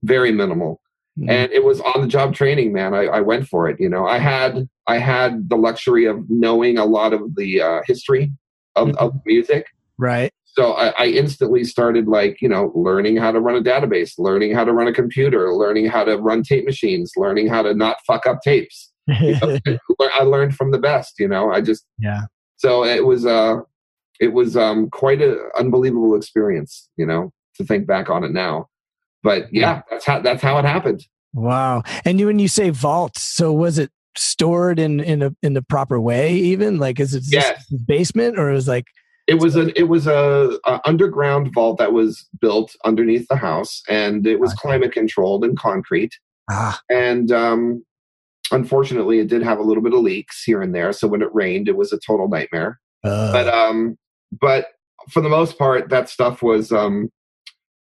very minimal. Mm-hmm. And it was on the job training, man. I, I, went for it. You know, I had I had the luxury of knowing a lot of the uh, history of, mm-hmm. of music. Right. So I, I, instantly started like, you know, learning how to run a database, learning how to run a computer, learning how to run tape machines, learning how to not fuck up tapes. You know, I learned from the best, you know. I just Yeah. So it was uh it was um quite an unbelievable experience, you know, to think back on it now but yeah, that's how that's how it happened. Wow. And you when you say vault, so was it stored in in a in the proper way even? Like is it yes. basement or it was like it was an it was a, a, underground vault that was built underneath the house and it was climate controlled and concrete. Ah. And um unfortunately it did have a little bit of leaks here and there. So when it rained, it was a total nightmare. Uh. But um but for the most part that stuff was um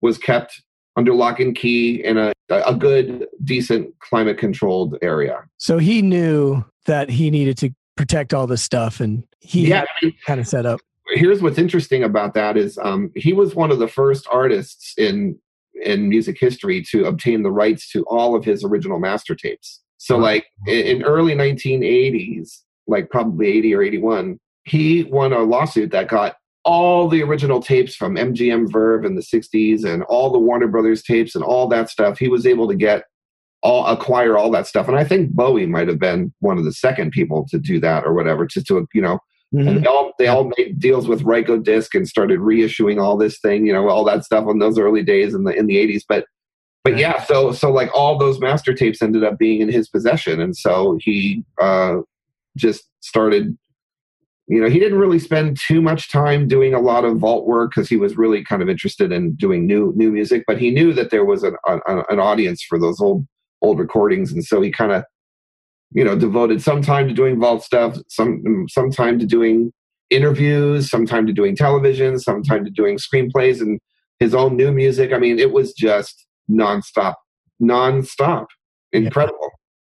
was kept under lock and key in a, a good, decent, climate controlled area. So he knew that he needed to protect all this stuff and he yeah, I mean, kind of set up. Here's what's interesting about that is um, he was one of the first artists in in music history to obtain the rights to all of his original master tapes. So, like in, in early 1980s, like probably 80 or 81, he won a lawsuit that got all the original tapes from MGM Verve in the 60s and all the Warner Brothers tapes and all that stuff. He was able to get all acquire all that stuff. And I think Bowie might have been one of the second people to do that or whatever, just to, you know, mm-hmm. and they all they all made deals with Rykodisc and started reissuing all this thing, you know, all that stuff in those early days in the in the 80s. But but yeah, so so like all those master tapes ended up being in his possession. And so he uh just started you know he didn't really spend too much time doing a lot of vault work because he was really kind of interested in doing new new music but he knew that there was an, an, an audience for those old old recordings and so he kind of you know devoted some time to doing vault stuff some some time to doing interviews some time to doing television some time to doing screenplays and his own new music. I mean it was just nonstop nonstop. Incredible yeah.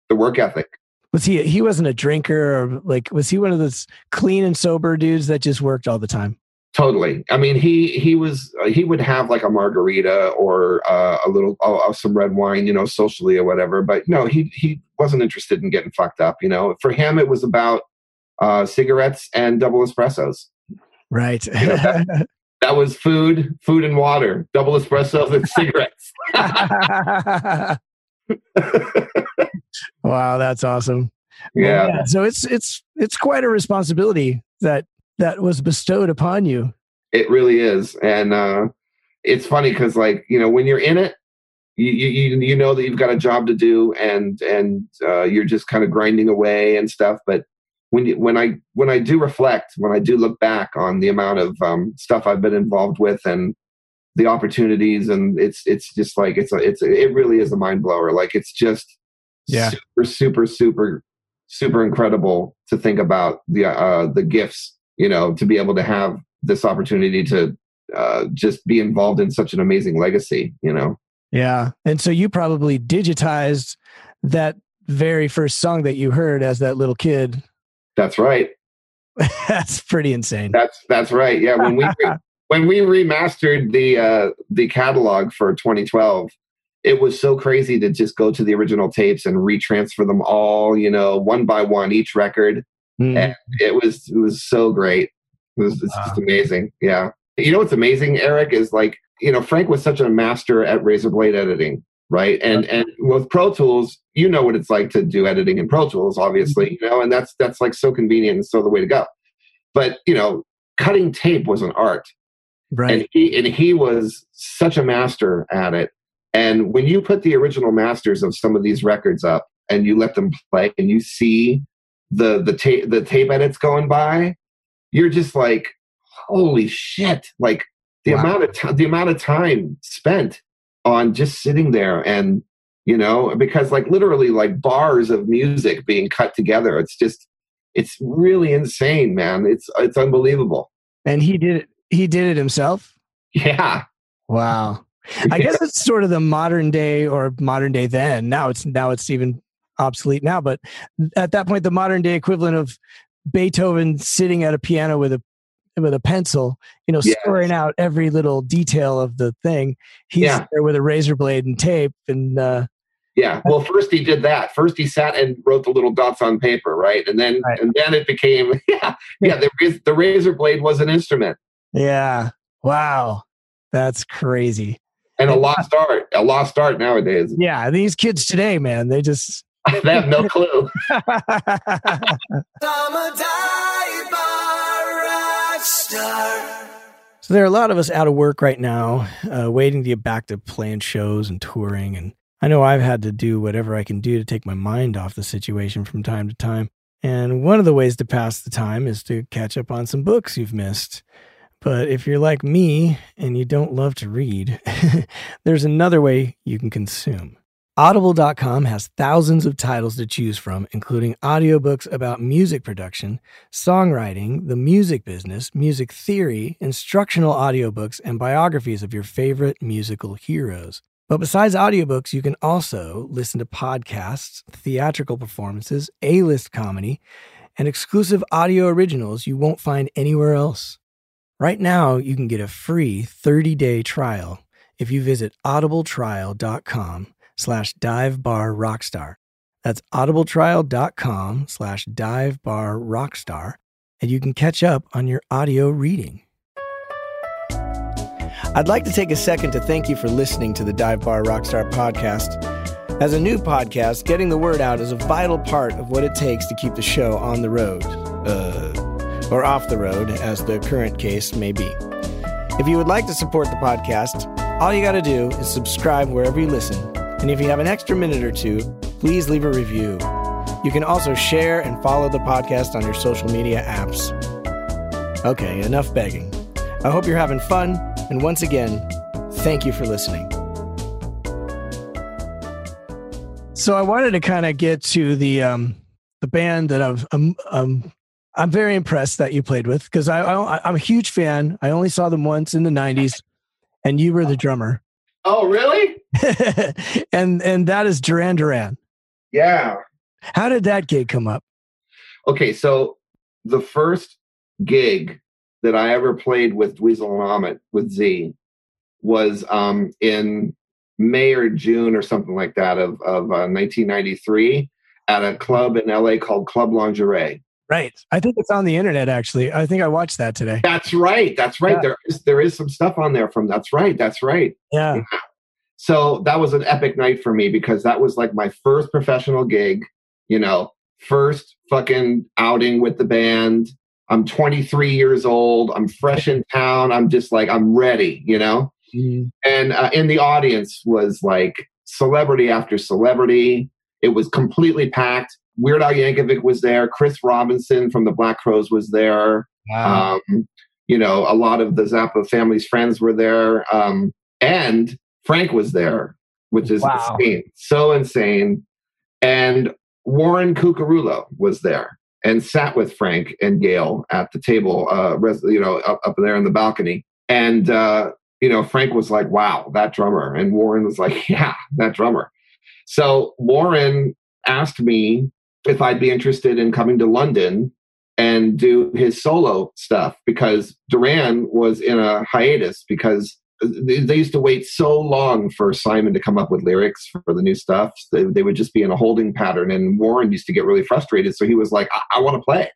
the work ethic was he he wasn't a drinker or like was he one of those clean and sober dudes that just worked all the time? Totally. I mean he he was uh, he would have like a margarita or uh, a little uh, some red wine you know socially or whatever but no he he wasn't interested in getting fucked up you know? For him it was about uh, cigarettes and double espressos. Right. You know, that, that was food food and water double espressos and cigarettes wow, that's awesome. Yeah. yeah. So it's it's it's quite a responsibility that that was bestowed upon you. It really is, and uh, it's funny because like you know when you're in it, you you you know that you've got a job to do, and and uh, you're just kind of grinding away and stuff. But when you, when I when I do reflect, when I do look back on the amount of um, stuff I've been involved with and the opportunities and it's it's just like it's a, it's a, it really is a mind blower like it's just yeah. Super super super super incredible to think about the uh the gifts you know to be able to have this opportunity to uh just be involved in such an amazing legacy you know? Yeah. And so you probably digitized that very first song that you heard as that little kid. That's right. That's pretty insane. That's that's right. Yeah when we when we remastered the uh, the catalog for 2012, it was so crazy to just go to the original tapes and retransfer them all, you know, one by one each record. Mm. And it was it was so great. It was it's wow. just amazing. Yeah. You know what's amazing, Eric, is like, you know, Frank was such a master at razor blade editing, right? And and with Pro Tools, you know what it's like to do editing in Pro Tools, obviously, mm-hmm. you know, and that's that's like so convenient and so the way to go. But, you know, cutting tape was an art Right. And he and he was such a master at it. And when you put the original masters of some of these records up and you let them play and you see the the tape the tape edits going by, you're just like, holy shit! Like the wow. amount of time the amount of time spent on just sitting there and you know because like literally like bars of music being cut together it's just it's really insane man it's it's unbelievable and he did it he did it himself? Yeah. Wow. I guess it's sort of the modern day or modern day then. Now it's now it's even obsolete now, but at that point the modern day equivalent of Beethoven sitting at a piano with a with a pencil, you know, yes. scoring out every little detail of the thing. He's yeah. there with a razor blade and tape and uh yeah. Well, first he did that. First he sat and wrote the little dots on paper, right? And then right. and then it became yeah, yeah, the, the razor blade was an instrument. Yeah. Wow. That's crazy. And a lost art, a lost art nowadays. Yeah, these kids today, man, they just they have no clue. so there are a lot of us out of work right now, uh, waiting to get back to playing shows and touring. And I know I've had to do whatever I can do to take my mind off the situation from time to time. And one of the ways to pass the time is to catch up on some books you've missed. But if you're like me and you don't love to read, there's another way you can consume. Audible.com has thousands of titles to choose from, including audiobooks about music production, songwriting, the music business, music theory, instructional audiobooks, and biographies of your favorite musical heroes. But besides audiobooks, you can also listen to podcasts, theatrical performances, A list comedy, and exclusive audio originals you won't find anywhere else. Right now, you can get a free 30 day trial if you visit audibletrial.com slash divebarrockstar. That's audibletrial.com slash divebarrockstar, and you can catch up on your audio reading. I'd like to take a second to thank you for listening to the Dive Bar Rockstar podcast. As a new podcast, getting the word out is a vital part of what it takes to keep the show on the road, uh, or off the road, as the current case may be. If you would like to support the podcast, all you got to do is subscribe wherever you listen. And if you have an extra minute or two, please leave a review. You can also share and follow the podcast on your social media apps. Okay, enough begging. I hope you're having fun, and once again, thank you for listening. So I wanted to kind of get to the um, the band that I've um, um, I'm very impressed that you played with because I, I I'm a huge fan. I only saw them once in the '90s, and you were the drummer. Oh, really? and and that is Duran Duran. Yeah. How did that gig come up? Okay, so the first gig that I ever played with Dweezil and Ahmet with Z was um, in May or June or something like that of, of uh, 1993 at a club in LA called Club Lingerie. Right. I think it's on the internet actually. I think I watched that today. That's right. That's right. Yeah. There is there is some stuff on there from that's right. That's right. Yeah. So that was an epic night for me because that was like my first professional gig, you know, first fucking outing with the band. I'm 23 years old. I'm fresh in town. I'm just like, I'm ready, you know? Mhm. And uh, in the audience was like celebrity after celebrity. It was completely packed. Weird Al Yankovic was there. Chris Robinson from the Black Crowes was there. Wow. Um, you know, a lot of the Zappa family's friends were there. Um, and Frank was there, which is Wow. insane. So insane. And Warren Cuccurullo was there and sat with Frank and Gail at the table, uh, res- you know, up, up there in the balcony. And, uh, you know, Frank was like, wow, that drummer. And Warren was like, yeah, that drummer. So Warren asked me if I'd be interested in coming to London and do his solo stuff because Duran was in a hiatus because they, used to wait so long for Simon to come up with lyrics for the new stuff. They, they would just be in a holding pattern, and Warren used to get really frustrated. So he was like, "I, I want to play,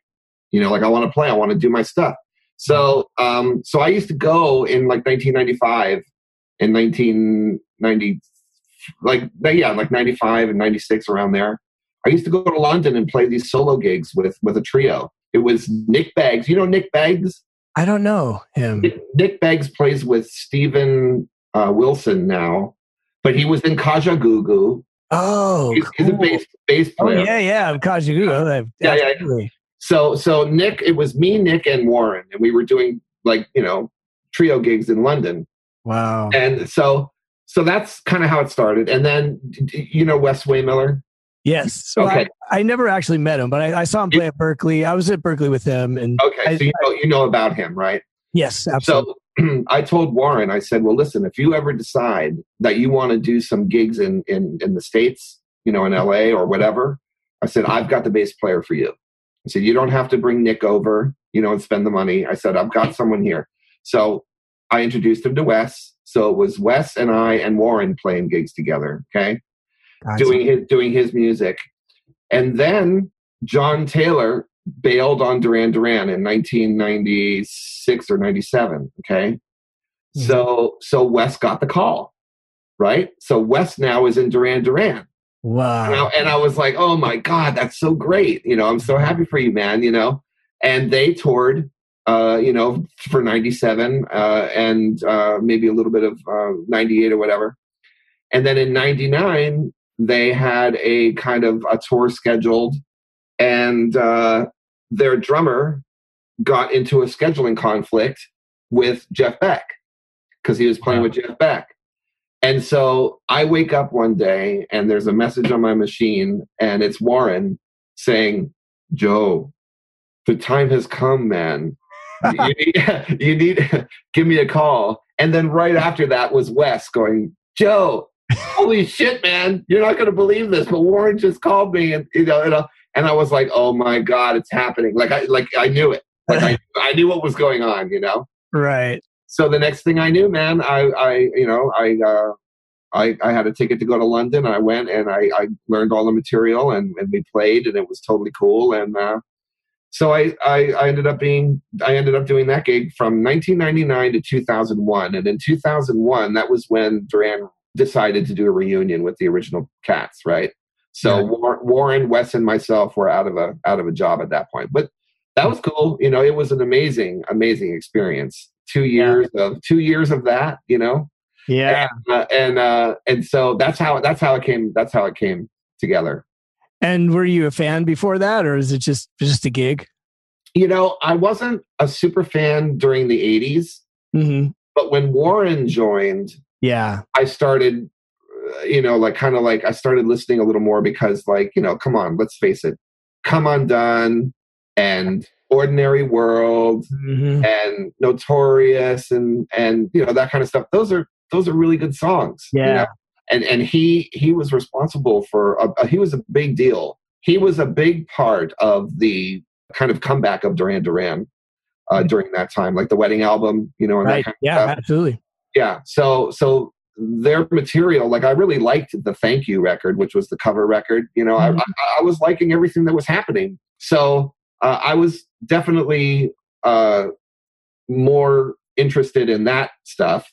you know, like I want to play, I want to do my stuff." So, um, so I used to go in like 1995 and 1990, like yeah, like 95 and 96 around there. I used to go to London and play these solo gigs with with a trio. It was Nick Beggs. You know Nick Beggs? I don't know him. Nick, Nick Beggs plays with Steven uh, Wilson now, but he was in Kajagoogoo. Oh, he's, he's a cool. bass bass Oh yeah, yeah. I'm Kajagoogoo. Yeah, yeah. Absolutely. So so Nick, it was me, Nick, and Warren, and we were doing like you know trio gigs in London, Wow. and so so that's kind of how it started. And then you know Wes Wehmiller. Yes. So Okay. I, I never actually met him, but I, I saw him play at Berklee. I was at Berklee with him, and Okay, I- so you know you know about him, right? yes, absolutely. So I told Warren, I said, well, listen, if you ever decide that you want to do some gigs in, in, in the States, you know, in mm-hmm. LA or whatever, I said, I've got the bass player for you. I said, you don't have to bring Nick over, you know, and spend the money. I said, I've got someone here. So I introduced him to Wes. So it was Wes and I and Warren playing gigs together. Okay. Doing his, doing his music. And then John Taylor bailed on Duran Duran in 1996 or 97. Okay. Mhm. So, so Wes got the call, right? So Wes now is in Duran Duran. wow. And I, and I was like, oh my God, that's so great. You know, I'm so happy for you, man, you know. And they toured, uh, you know, for 97 uh, and uh, maybe a little bit of uh, 98 or whatever. And then in 99, they had a kind of a tour scheduled, and uh, their drummer got into a scheduling conflict with Jeff Beck because he was playing with Jeff Beck. And so I wake up one day and there's a message on my machine, and it's Warren saying, Joe, the time has come, man. you, need, you need give me a call. And then right after that was Wes going, Joe, holy shit, man, you're not gonna believe this, but Warren just called me and you know, you know, and I was like, oh my god, it's happening. Like I like I knew it. Like I, I knew what was going on, you know. right. so the next thing I knew, man, I, I you know, I, uh, I, I had a ticket to go to London. I went and I, I learned all the material and, and we played and it was totally cool. And uh, so I, I, I ended up being I ended up doing that gig from 1999 to 2001. And in 2001, that was when Duran decided to do a reunion with the original Cats, right? So yeah. Warren, Wes, and myself were out of a out of a job at that point. But that was cool. You know, it was an amazing, amazing experience. Two years yeah. of two years of that. You know. Yeah. And uh, and, uh, and so that's how that's how it came. That's how it came together. And were you a fan before that, or is it just just a gig? You know, I wasn't a super fan during the '80s, mm-hmm. but when Warren joined, yeah, I started you know, like kind of like I started listening a little more because, like, you know, come on, let's face it, Come Undone and Ordinary World mm-hmm. and Notorious and and you know that kind of stuff. Those are those are really good songs. Yeah. You know? And and he he was responsible for a, a, he was a big deal. He was a big part of the kind of comeback of Duran Duran uh, during that time, like the wedding album, you know, right. Kind of yeah, stuff. absolutely. Yeah. So so their material like i really liked the thank you record which was the cover record you know mm-hmm. I, I, was liking everything that was happening so uh, i was definitely uh, more interested in that stuff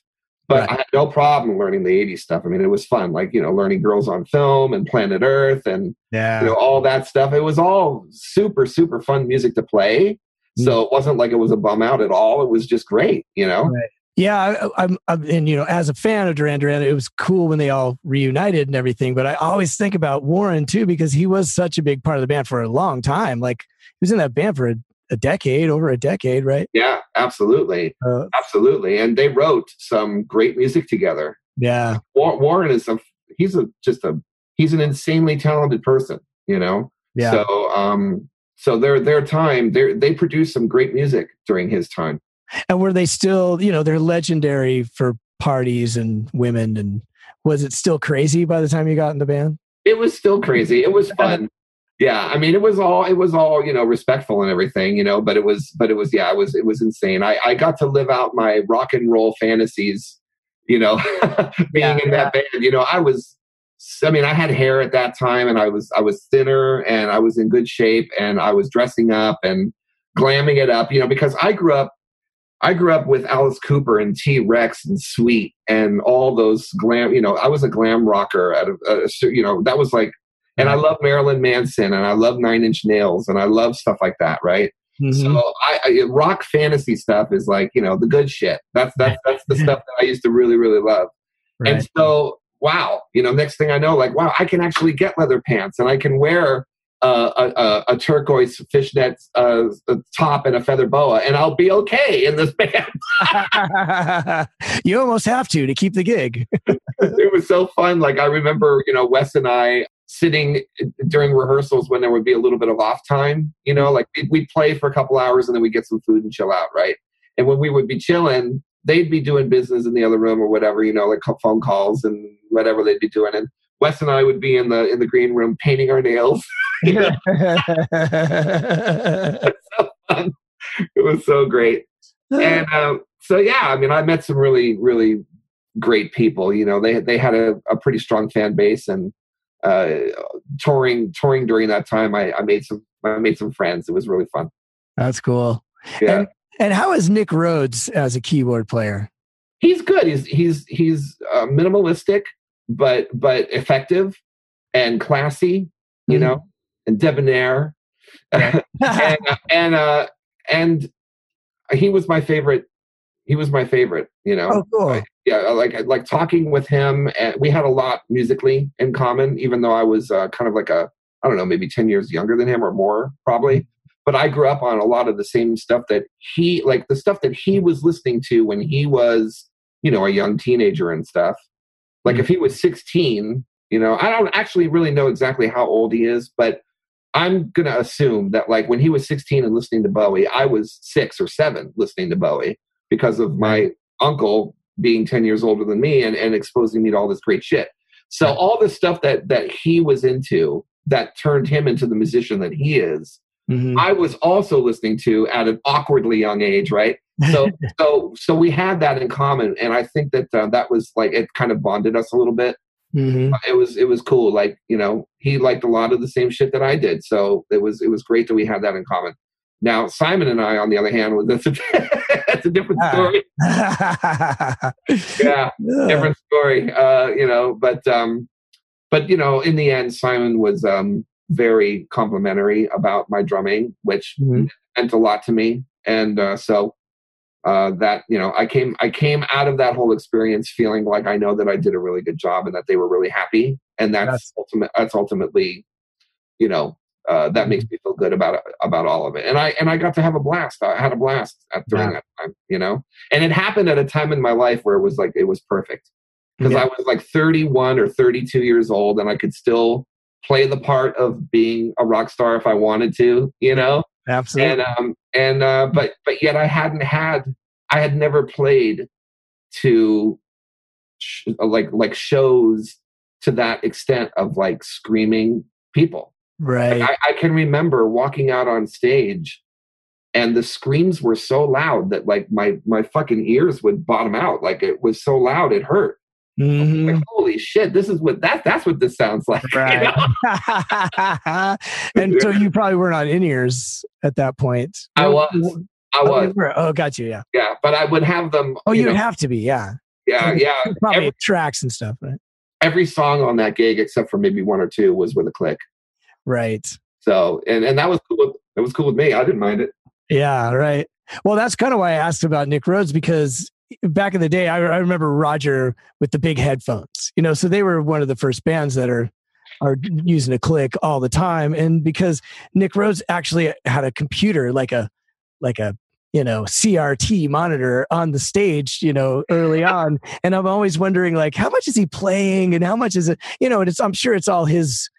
but right. i had no problem learning the 80s stuff i mean it was fun like you know learning girls on film and planet earth and yeah. you know all that stuff it was all super super fun music to play mm-hmm. so it wasn't like it was a bum out at all it was just great you know right. Yeah, I, am and you know, as a fan of Duran Duran, it was cool when they all reunited and everything. But I always think about Warren too because he was such a big part of the band for a long time. Like he was in that band for a, a decade, over a decade, right? Yeah, absolutely, uh, absolutely. And they wrote some great music together. Yeah, Warren is a he's a just a he's an insanely talented person. You know. Yeah. So um, so their their time they they produced some great music during his time and were they still you know they're legendary for parties and women and was it still crazy by the time you got in the band? It was still crazy. It was fun. Yeah i mean it was all it was all you know respectful and everything you know but it was but it was yeah it was it was insane. I i got to live out my rock and roll fantasies you know being yeah, in that yeah. band. You know i was I mean, I had hair at that time, and I was I was thinner, and I was in good shape, and I was dressing up and glamming it up, you know, because I grew up I grew up with Alice Cooper and T Rex and Sweet and all those glam. You know, I was a glam rocker. At a, a, you know, that was like, and I love Marilyn Manson and I love Nine Inch Nails and I love stuff like that. Right. Mm-hmm. So I, I, rock fantasy stuff is like you know the good shit. That's that's that's the stuff that I used to really really love. Right. And so wow, you know, next thing I know, like wow, I can actually get leather pants and I can wear a, a, turquoise fishnet uh, top and a feather boa, and I'll be okay in this band. you almost have to to keep the gig. it was so fun. Like I remember, you know, Wes and I sitting during rehearsals when there would be a little bit of off time. You know, like we'd play for a couple hours and then we'd get some food and chill out, right? And when we would be chilling, they'd be doing business in the other room or whatever, you know, like phone calls and whatever they'd be doing. And Wes and I would be in the in the green room painting our nails. it was so great. And uh, so yeah, I mean, I met some really, really great people. You know, they they had a, a pretty strong fan base, and uh, touring touring during that time, I, I made some I made some friends. It was really fun. That's cool. Yeah. And, and how is Nick Rhodes as a keyboard player? He's good. He's he's he's uh, minimalistic, but but effective and classy. You mm-hmm. know, and debonair, and and uh, and he was my favorite. He was my favorite. You know, oh, cool. yeah, like like talking with him, and we had a lot musically in common. Even though I was uh, kind of like a I don't know, maybe ten years younger than him or more, probably. But I grew up on a lot of the same stuff that he like the stuff that he was listening to when he was you know a young teenager and stuff. Like mm-hmm. if he was sixteen, you know, I don't actually really know exactly how old he is, but I'm going to assume that like when he was 16 and listening to Bowie, I was six or seven listening to Bowie because of my uncle being 10 years older than me and, and exposing me to all this great shit. So all the stuff that that he was into that turned him into the musician that he is, mm-hmm. I was also listening to at an awkwardly young age, right? So, so, so we had that in common, and I think that uh, that was like it kind of bonded us a little bit. Mm-hmm. It was it was cool. Like you know, he liked a lot of the same shit that I did, so it was it was great that we had that in common. Now, Simon and I, on the other hand, was that's a, that's a different story. yeah, different story. Uh, you know, but um, but you know, in the end, Simon was um, very complimentary about my drumming, which mm-hmm. meant a lot to me. And uh, so uh, that you know, I came I came out of that whole experience feeling like I know that I did a really good job and that they were really happy. And that's yes. ultimate. That's ultimately, you know, uh, that makes mm-hmm. me feel good about about all of it. And I and I got to have a blast. I had a blast at, during yeah. that time, you know. And it happened at a time in my life where it was like it was perfect because yeah. I was like 31 or 32 years old and I could still play the part of being a rock star if I wanted to, you know? Absolutely. And um and uh but but yet I hadn't had I had never played to sh- like like shows to that extent of like screaming people. Right. I, I can remember walking out on stage and the screams were so loud that like my my fucking ears would bottom out like it was so loud it hurt Mm-hmm. Like, holy shit, this is what that that's what this sounds like. Right. You know? and so you probably weren't on in ears at that point. I was. I oh, was. Oh, oh, got you. Yeah. Yeah, but I would have them. Oh, you would have to be. Yeah. Yeah, yeah. Probably every, tracks and stuff, right? Every song on that gig, except for maybe one or two, was with a click. Right. So, and and that was cool. With, it was cool with me. I didn't mind it. Yeah. Right. Well, that's kind of why I asked about Nick Rhodes because back in the day, I, I remember Roger with the big headphones. You know, so they were one of the first bands that are are using a click all the time. And because Nick Rhodes actually had a computer, like a like a you know CRT monitor on the stage, you know, early on, and I'm always wondering like how much is he playing and how much is it, you know, and it's I'm sure it's all his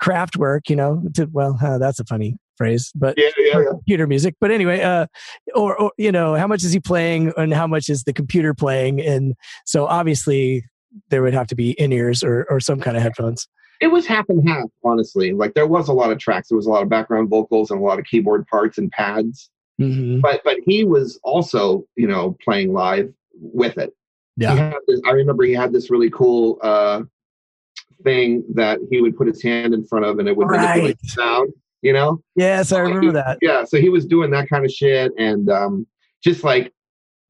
craft work, you know. To, well, uh, that's a funny phrase, but yeah, yeah, yeah. computer music. But anyway, uh, or, or you know, how much is he playing and how much is the computer playing? And so obviously there would have to be in ears or or some kind of headphones. It was half and half, honestly. Like there was a lot of tracks. There was a lot of background vocals and a lot of keyboard parts and pads. Mm-hmm. But but he was also, you know, playing live with it. Yeah. This, I remember he had this really cool uh, thing that he would put his hand in front of and it would right. manipulate the sound you know? Yes, I remember he, that. Yeah, so he was doing that kind of shit and um, just like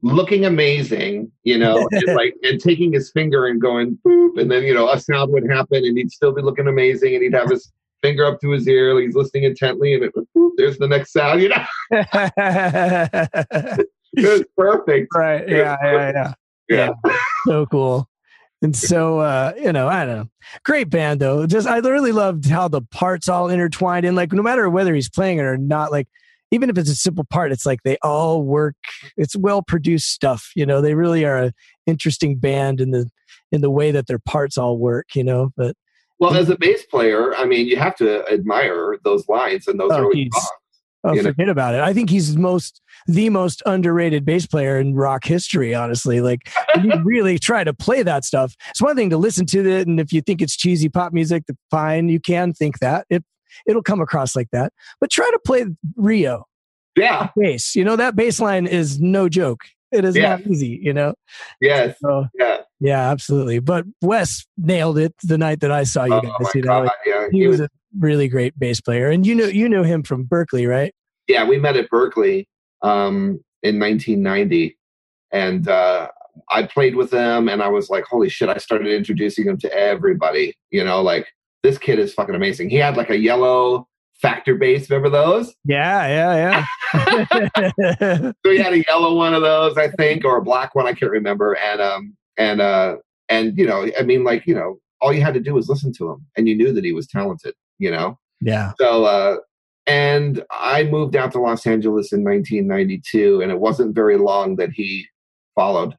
looking amazing, you know, and like and taking his finger and going boop, and then you know a sound would happen and he'd still be looking amazing and he'd have his finger up to his ear, like he's listening intently, and it boop, there's the next sound, you know. it was perfect. Right. Yeah, yeah, yeah. Yeah. yeah. so cool. And so, uh, you know, I don't know. Great band though. Just I really loved how the parts all intertwined and like no matter whether he's playing it or not, like even if it's a simple part, it's like they all work. It's well produced stuff. You know, they really are an interesting band in the in the way that their parts all work. You know, but well, as a bass player, I mean, you have to admire those lines and those oh, early songs. Oh, forget know? about it. I think he's most the most underrated bass player in rock history. Honestly, like you really try to play that stuff. It's one thing to listen to it, and if you think it's cheesy pop music, fine, you can think that it it'll come across like that. But try to play Rio. Yeah, bass. You know that bass line is no joke. It is yeah. not easy. You know. Yes. So, yeah. Yeah, absolutely. But Wes nailed it the night that I saw you oh, guys. You know, yeah, he, he was, was a really great bass player, and you know you know him from Berklee, right? Yeah, we met at Berklee um, in 1990, and uh, I played with him, and I was like, "Holy shit!" I started introducing him to everybody. You know, like this kid is fucking amazing. He had like a yellow factor bass. Remember those? Yeah, yeah, yeah. so he had a yellow one of those, I think, or a black one. I can't remember. And um and uh and you know, I mean, like you know, all you had to do was listen to him, and you knew that he was talented. You know. Yeah. So uh and I moved out to Los Angeles in 1992, and it wasn't very long that he followed.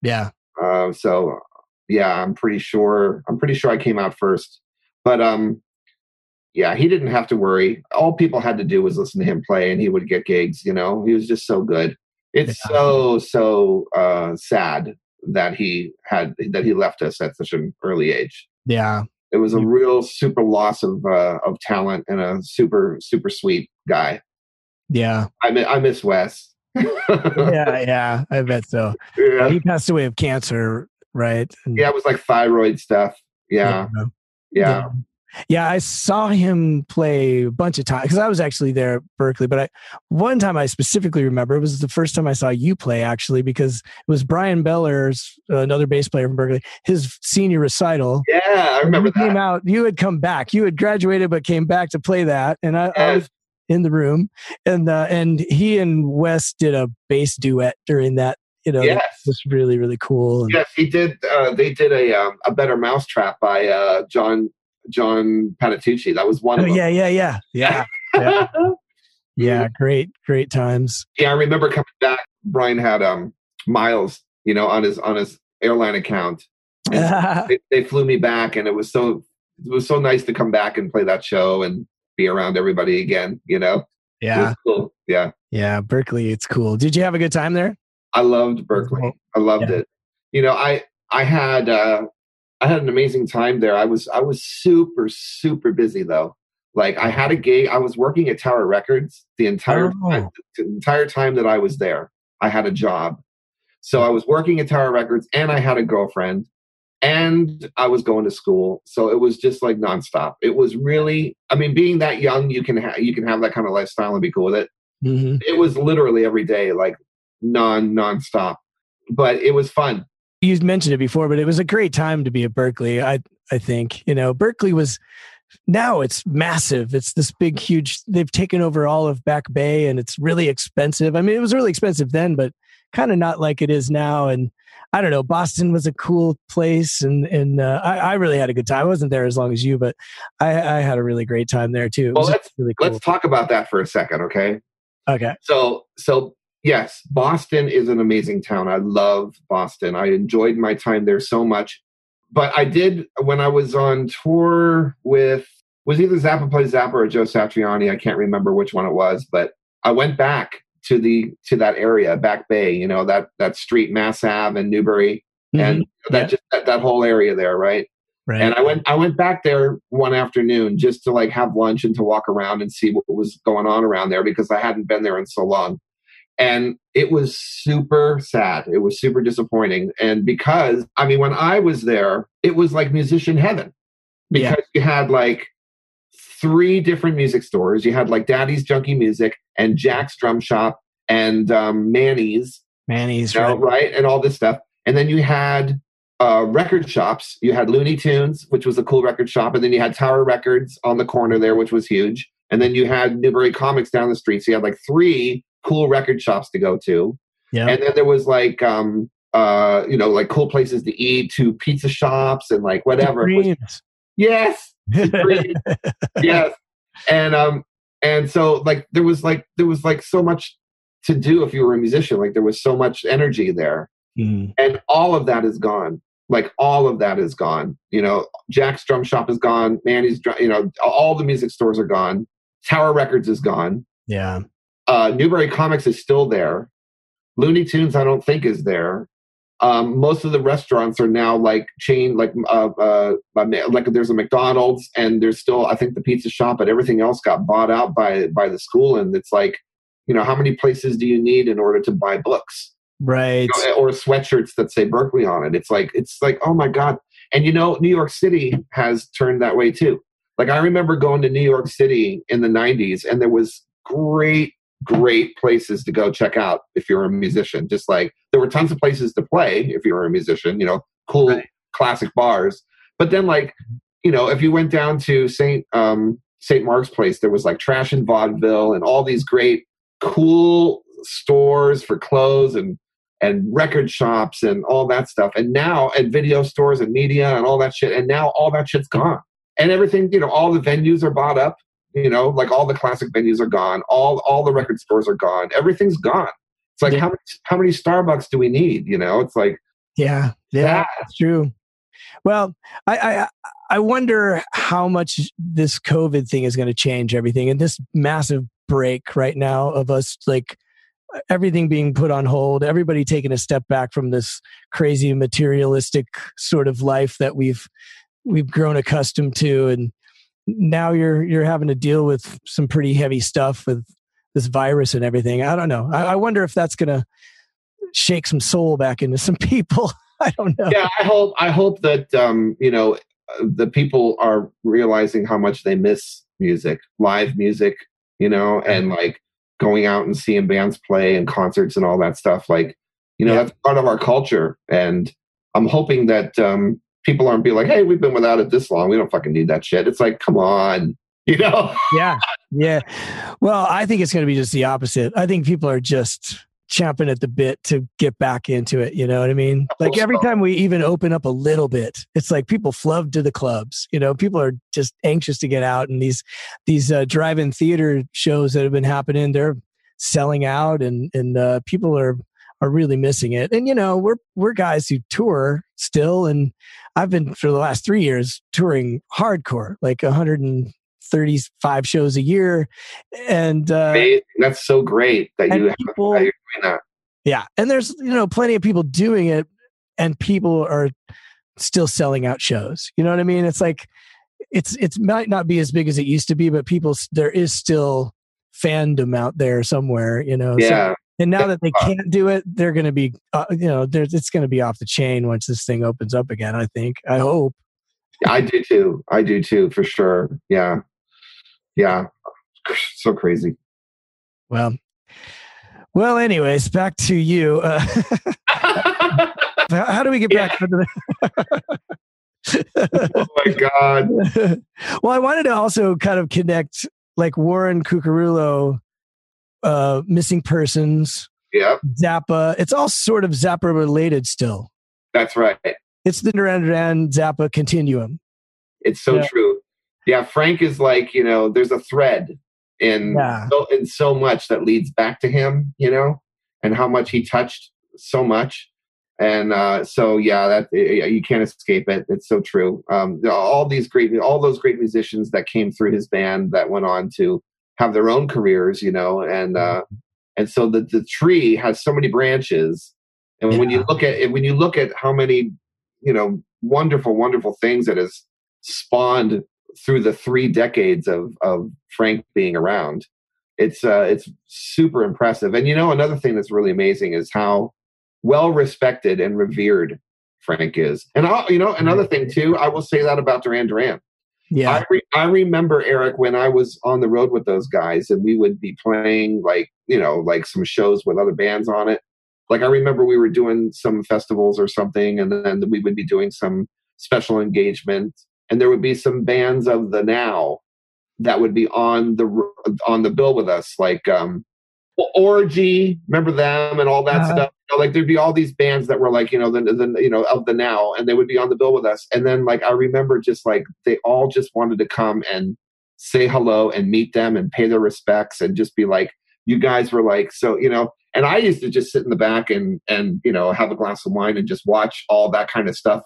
Yeah. Uh, so yeah, I'm pretty sure. I'm pretty sure I came out first, but um, yeah, he didn't have to worry. All people had to do was listen to him play, and he would get gigs. You know, he was just so good. It's yeah. so so uh, sad that he had that he left us at such an early age. Yeah, it was a real super loss of uh, of talent and a super super sweet guy. Yeah. I miss, I miss Wes. yeah, yeah, I bet so. Yeah. He passed away of cancer, right? And- yeah, it was like thyroid stuff. Yeah, yeah. yeah. Yeah, I saw him play a bunch of times because I was actually there at Berklee. But I, one time I specifically remember it was the first time I saw you play actually because it was Bryan Beller's uh, another bass player from Berklee, his senior recital. Yeah, I remember. Came out. You had come back. You had graduated, but came back to play that, and I, I was in the room, and uh, and he and Wes did a bass duet during that. You know, Yes. was really really cool. Yes, he did. Uh, they did a um, a better mousetrap by uh, John John Patitucci. That was one Oh, of them. yeah, yeah, yeah, yeah, yeah, yeah. Great, great times. Yeah, I remember coming back. Bryan had um miles, you know, on his on his airline account. They, they flew me back, and it was so it was so nice to come back and play that show and be around everybody again. You know, yeah, cool. Yeah, yeah. Berklee, it's cool. Did you have a good time there? I loved Berklee. I loved Yeah. it. You know, I I had uh I had an amazing time there. I was I was super super busy though. Like I had a gig. I was working at Tower Records the entire Oh. time, the entire time that I was there. I had a job. So I was working at Tower Records and I had a girlfriend and I was going to school. So it was just like nonstop. It was really I mean being that young you can ha- you can have that kind of lifestyle and be cool with it hmm it was literally every day like non nonstop but it was fun You mentioned it before, but it was a great time to be at Berklee. I I think you know Berklee was. Now it's massive. It's this big, huge. They've taken over all of Back Bay, and it's really expensive. I mean, it was really expensive then, but kind of not like it is now. And I don't know. Boston was a cool place, and and uh, I, I really had a good time. I wasn't there as long as you, but I, I had a really great time there too. It Well, was let's- really cool. let's talk about that for a second okay okay. so so yes boston is an amazing town i love boston i enjoyed my time there so much but i did when i was on tour with was either zappa play zappa or joe satriani i can't remember which one it was but i went back to the to that area back bay you know that that street mass ave and newbury and that Yeah. just that, that whole area there right Mm-hmm. right. And I went I went back there one afternoon just to like have lunch and to walk around and see what was going on around there because I hadn't been there in so long. And it was super sad. It was super disappointing. And because I mean when I was there, it was like musician heaven. Yeah. Because you had like three different music stores. You had like Daddy's Junky Music and Jack's Drum Shop and um, Manny's Manny's you know, right. right? And all this stuff. And then you had uh, record shops. You had Looney Tunes, which was a cool record shop, and then you had Tower Records on the corner there, which was huge. And then you had Newbury Comics down the street. So you had like three cool record shops to go to. Yeah. And then there was like um uh you know like cool places to eat, to pizza shops and like whatever. Was- yes, yes. And um and so like there was like there was like so much to do if you were a musician. Like there was so much energy there Mm. and all of that is gone like all of that is gone you know jack's drum shop is gone manny's drum you know all the music stores are gone tower records is gone Yeah. Uh, newbury comics is still there looney tunes i don't think is there um, most of the restaurants are now like chain like uh, uh, like there's a mcdonald's and there's still i think the pizza shop but everything else got bought out by by the school and it's like you know how many places do you need in order to buy books Right. you know, or sweatshirts that say Berklee on it. It's like it's like oh my god. And you know, New York City has turned that way too. Like I remember going to New York City in the '90s, and there was great, great places to go check out if you're a musician. Just like there were tons of places to play if you were a musician. You know, cool Right. classic bars. But then like you know, if you went down to Saint um, Saint Mark's Place, there was like Trash and Vaudeville and all these great, cool stores for clothes and and record shops and all that stuff. And now and video stores and media and all that shit. And now all that shit's gone. And everything, you know, all the venues are bought up. You know, like all the classic venues are gone. All all the record stores are gone. Everything's gone. It's like Yeah. how many how many Starbucks do we need? You know, it's like Yeah. Yeah. that. That's true. Well, I, I I wonder how much this COVID thing is going to change everything, and this massive break right now of us like everything being put on hold, everybody taking a step back from this crazy materialistic sort of life that we've we've grown accustomed to, and now you're you're having to deal with some pretty heavy stuff with this virus and everything. I don't know. I, I wonder if that's gonna shake some soul back into some people. I don't know. Yeah, I hope I hope that um, you know the people are realizing how much they miss music, live music, you know, and like going out and seeing bands play and concerts and all that stuff. Like, you know, yeah. that's part of our culture. And I'm hoping that um, people aren't being like, hey, we've been without it this long. We don't fucking need that shit. It's like, come on, you know? yeah. Yeah. Well, I think it's going to be just the opposite. I think people are just champing at the bit to get back into it. You know what I mean? Like every time we even open up a little bit, it's like people flood to the clubs. You know, people are just anxious to get out, and these these uh, drive-in theater shows that have been happening, they're selling out, and and uh, people are are really missing it. And you know, we're we're guys who tour still, and I've been for the last three years touring hardcore, like 135 shows a year, and uh, that's so great that you people, have, that you're doing that. Yeah, and there's you know plenty of people doing it, and people are still selling out shows. You know what I mean? It's like it's it might not be as big as it used to be, but people there is still fandom out there somewhere. You know, yeah. So, and now that they can't do it, they're going to be, uh, you know, it's going to be off the chain once this thing opens up again. I think. I hope. I do too. I do too, for sure. Yeah, yeah. So crazy. Well, well. Anyways, back to you. Uh, how do we get back? oh my god. well, I wanted to also kind of connect like Warren Cuccurullo uh, missing persons. Yeah. Zappa. It's all sort of Zappa related still. That's right. It's the Duran Duran Zappa continuum. It's so yeah. true. Yeah, Frank is like, you know, there's a thread in yeah. so, in so much that leads back to him, you know, and how much he touched so much. And uh, so, yeah, that you can't escape it. It's so true. Um, all these great, all those great musicians that came through his band that went on to have their own careers, you know, and uh, and so the the tree has so many branches, and yeah. when you look at when you look at how many you know wonderful wonderful things that has spawned through the three decades of of Frank being around, it's uh, it's super impressive. And you know, another thing that's really amazing is how well respected and revered Frank is. And I, you know, another thing too, I will say that about Duran Duran. Yeah. I, re- I remember Eric when I was on the road with those guys and we would be playing like, you know, like some shows with other bands on it. Like I remember we were doing some festivals or something and then we would be doing some special engagement and there would be some bands of the now that would be on the on the bill with us like um Orgy, remember them and all that uh-huh. stuff. You know, like there'd be all these bands that were like, you know, the, the you know of the now, and they would be on the bill with us. And then like I remember just like they all just wanted to come and say hello and meet them and pay their respects and just be like, you guys were like so you know. And I used to just sit in the back and and you know have a glass of wine and just watch all that kind of stuff.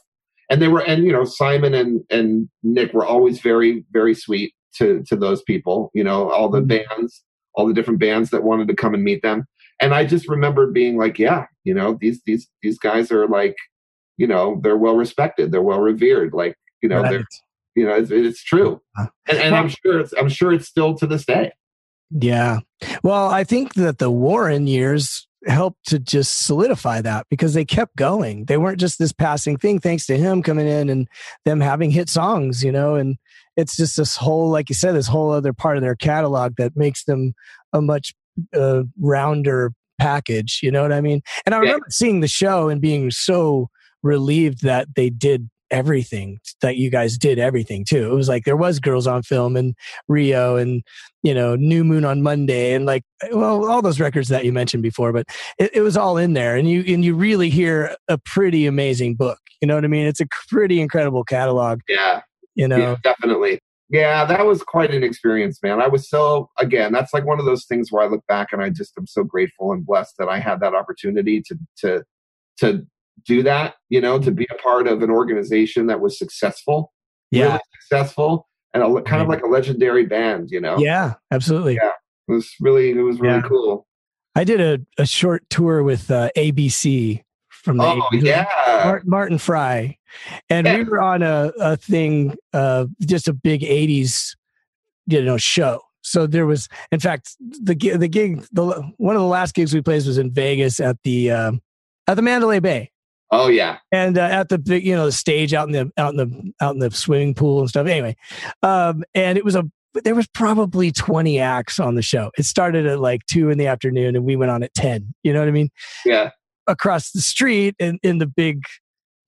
And they were and you know Simon and and Nick were always very very sweet to to those people. You know all the mm-hmm. bands all the different bands that wanted to come and meet them. And I just remember being like, yeah, you know, these these these guys are like, you know, they're well respected, they're well revered, like, you know, right. they're you know, it's, it's true. Uh-huh. And, and I'm sure it's I'm sure it's still to this day. Yeah. Well, I think that the Warren years helped to just solidify that because they kept going. They weren't just this passing thing, thanks to him coming in and them having hit songs, you know, and it's just this whole, like you said, this whole other part of their catalog that makes them a much uh, rounder package. You know what I mean? And I remember yeah. seeing the show and being so relieved that they did everything that you guys did everything too. It was like there was girls on film and Rio and you know New Moon on Monday and like well all those records that you mentioned before, but it, it was all in there and you and you really hear a pretty amazing book. You know what I mean? It's a pretty incredible catalog. Yeah you know yeah, definitely yeah that was quite an experience man. I was so again that's like one of those things where i look back and i just am so grateful and blessed that i had that opportunity to to to do that you know to be a part of an organization that was successful yeah. really successful and a, kind of like a legendary band you know? Yeah absolutely. Yeah it was really it was really yeah. cool. I did a, a short tour with uh, abc from the oh 80s. yeah, Martin Fry, and Yeah. we were on a, a thing, uh, just a big '80s, you know, show. So there was, in fact, the the gig, the one of the last gigs we played was in Vegas at the um, at the Mandalay Bay, oh yeah. and uh, at the big, you know, the stage out in the out in the out in the swimming pool and stuff. Anyway, um, and it was a there was probably 20 acts on the show. It started at like two in the afternoon, and we went on at 10. You know what I mean? Yeah. Across the street in, in the big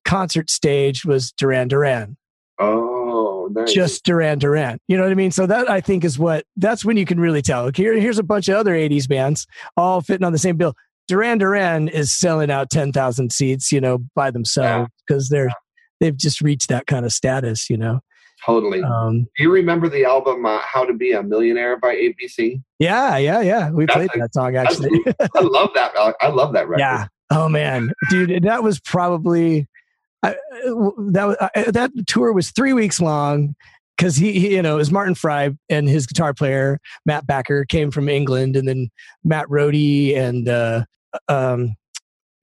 concert stage was Duran Duran. Oh, nice. Just Duran Duran. You know what I mean? So that I think is what that's when you can really tell. Like here, here's a bunch of other 80s bands all fitting on the same bill. Duran Duran is selling out 10,000 seats, you know, by themselves because they're they've just reached that kind of status, you know. totally. Um, Do you remember the album uh, "How to Be a Millionaire" by ABC? yeah, yeah, yeah. We That's played a- that song actually. I love that. uh, I love that record. Yeah. Oh man, dude, that was probably I, that I, that tour was three weeks long because he, he, you know, it was Martin Fry and his guitar player Matt Backer came from England, and then Matt Rohde and uh, um,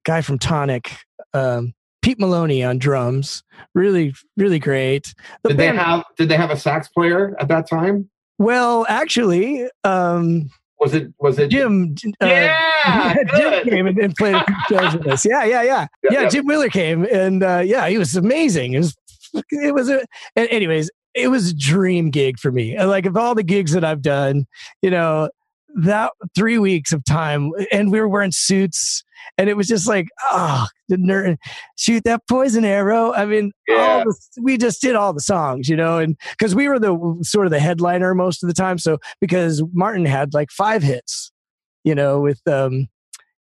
guy from Tonic, um, Pete Maloney on drums. Really, really great. The Did they have Did they have a sax player at that time? well, actually, um, Was it Was it Jim. Uh, Yeah, Jim came and, and played a few shows with us. Yeah, yeah, yeah. Yeah, Yeah, yeah. Jim Wheeler came and uh, yeah, he was amazing. It was, it was a, anyways, it was a dream gig for me. Like of all the gigs that I've done, you know, that three weeks of time and we were wearing suits and it was just like, oh, the nerd, shoot that poison arrow. I mean, Yeah. all the, we just did all the songs, you know, and because we were the sort of the headliner most of the time. So because Martin had like five hits, you know, with, um,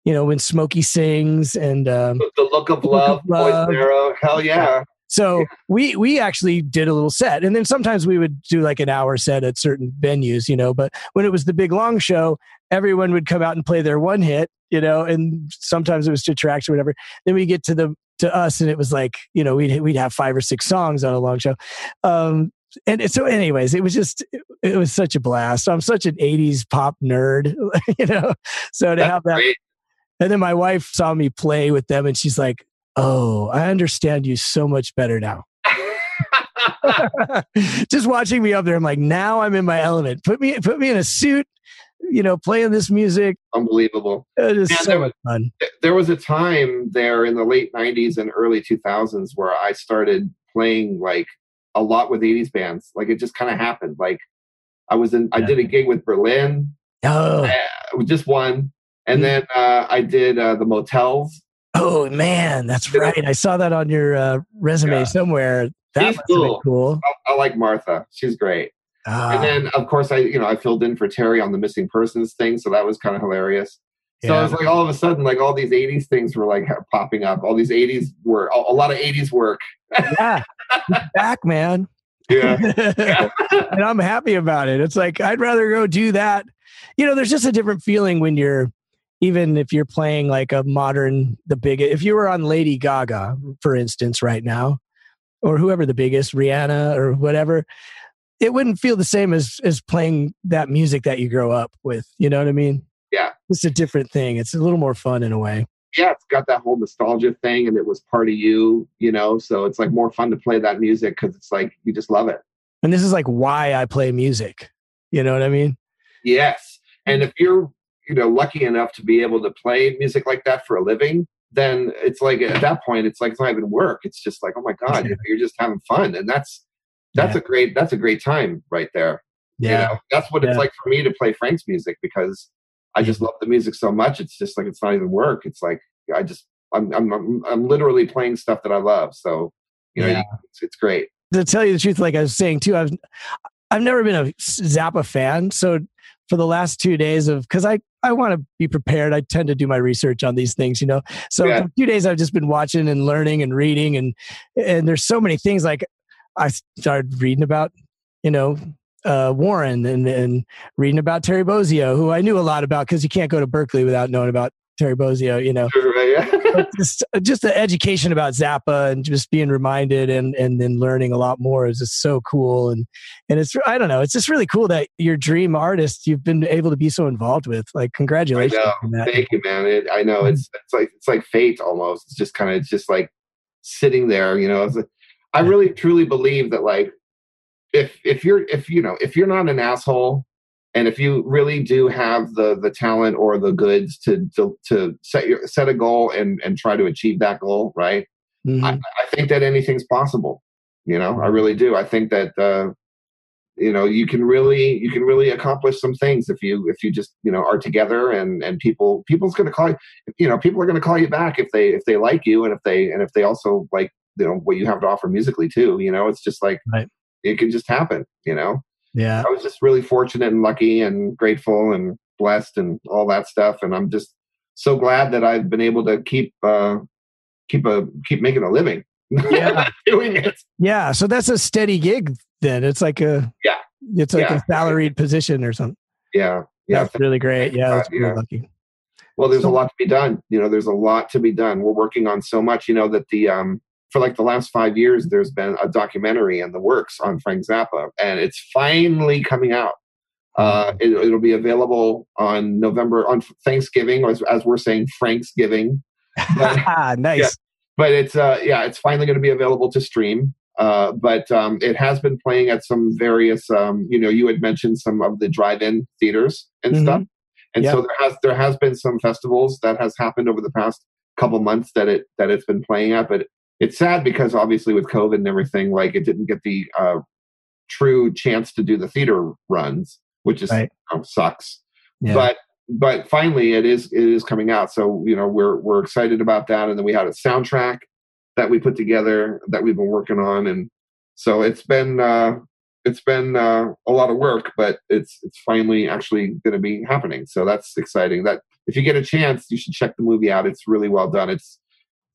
you know, when Smokey sings and, um, The Look of Look Love, of Love. Poison Arrow? Hell yeah! So we we actually did a little set, and then sometimes we would do like an hour set at certain venues, you know. But when it was the big long show, everyone would come out and play their one hit, you know, and sometimes it was to tracks or whatever. Then we get to the to us, and it was like you know we'd we'd have five or six songs on a long show. Um, and so, anyways, it was just it, it was such a blast. I'm such an '80s pop nerd, you know. So to That's have that great. and then my wife saw me play with them and she's like, Oh, I understand you so much better now. Just watching me up there, I'm like, now I'm in my element. Put me put me in a suit, you know, playing this music. Unbelievable. It is Yeah, so there much fun. There was a time there in the late '90s and early 2000s where I started playing like a lot with '80s bands. Like it just kind of happened. Like I was in, I did a gig with Berlin, Oh, just one, and Mm. then uh, I did uh, the Motels. Oh man, that's right. I saw that on your uh, resume Yeah. somewhere. That She's must have been cool. cool. I, I like Martha. She's great. Ah, and then of course I you know I filled in for Terry on the missing persons thing, so that was kind of hilarious. So yeah. it was like all of a sudden like all these '80s things were like popping up. All these '80s were a, a lot of '80s work. yeah. Back, man. Yeah, and I'm happy about it. It's like I'd rather go do that. You know, there's just a different feeling when you're even if you're playing like a modern the big if you were on Lady Gaga, for instance, right now, or whoever the biggest, Rihanna or whatever, it wouldn't feel the same as as playing that music that you grow up with. You know what I mean? Yeah. It's a different thing. It's a little more fun in a way. yeah, it's got that whole nostalgia thing, and it was part of you, you know. So it's like more fun to play that music because it's like you just love it. And this is like why I play music. You know what I mean? Yes, and if you're you know lucky enough to be able to play music like that for a living, then it's like at that point it's like it's not even work. It's just like oh my god, you know, you're just having fun, and that's that's Yeah. a great that's a great time right there. Yeah. You know, that's what it's like for me to play Frank's music because I just mm-hmm. love the music so much. It's just like it's not even work. It's like I just I'm I'm I'm, I'm literally playing stuff that I love. So you know, Yeah. it's, it's great. to tell you the truth, like I was saying too, I've I've never been a Zappa fan. So for the last two days of because I I want to be prepared. I tend to do my research on these things, you know. So Yeah. for two days I've just been watching and learning and reading and and there's so many things like I started reading about, you know, uh, Warren and and reading about Terry Bozzio, who I knew a lot about because you can't go to Berklee without knowing about Terry Bozzio, you know. yeah. just uh, just the education about Zappa and just being reminded and and then learning a lot more is just so cool and and it's I don't know it's just really cool that your dream artist you've been able to be so involved with like congratulations I know. Thank you, man. It, I know it's it's like it's like fate almost. It's just kind of it's just like sitting there, you know. Like, I really truly believe that like if if you're if you know if you're not an asshole and if you really do have the the talent or the goods to to, to set your set a goal and and try to achieve that goal right? Mhm. I, I think that anything's possible you know? I really do. I think that uh you know you can really you can really accomplish some things if you if you just you know are together and and people people's going to call you you know people are going to call you back if they if they like you and if they and if they also like you know what you have to offer musically too you know? It's just like Right. it can just happen you know yeah I was just really fortunate and lucky and grateful and blessed and all that stuff. And I'm just so glad that I've been able to keep uh, keep a keep making a living. Yeah. doing it. yeah so that's a steady gig then it's like a Yeah. it's like Yeah. a salaried position or something Yeah, yeah. that's really great yeah that's really yeah. lucky Well, there's a lot to be done. You know, there's a lot to be done. We're working on so much. You know that the um for like the last five years, there's been a documentary in the works on Frank Zappa, and it's finally coming out. Uh, it, it'll be available on November on Thanksgiving, or as, as we're saying, Franksgiving. But- nice Yeah. but it's uh yeah it's finally going to be available to stream uh but um it has been playing at some various um you know you had mentioned some of the drive-in theaters and Mhm. stuff and Yeah. so there has there has been some festivals that has happened over the past couple months that it that it's been playing at but it's sad because obviously with covid and everything like it didn't get the uh true chance to do the theater runs which is Right. um, sucks. Yeah. but but finally it is it is coming out. So you know we're we're excited about that. And then we had a soundtrack that we put together that we've been working on. And so it's been uh it's been uh, a lot of work but it's it's finally actually going to be happening. So that's exciting. That if you get a chance you should check the movie out. It's really well done. It's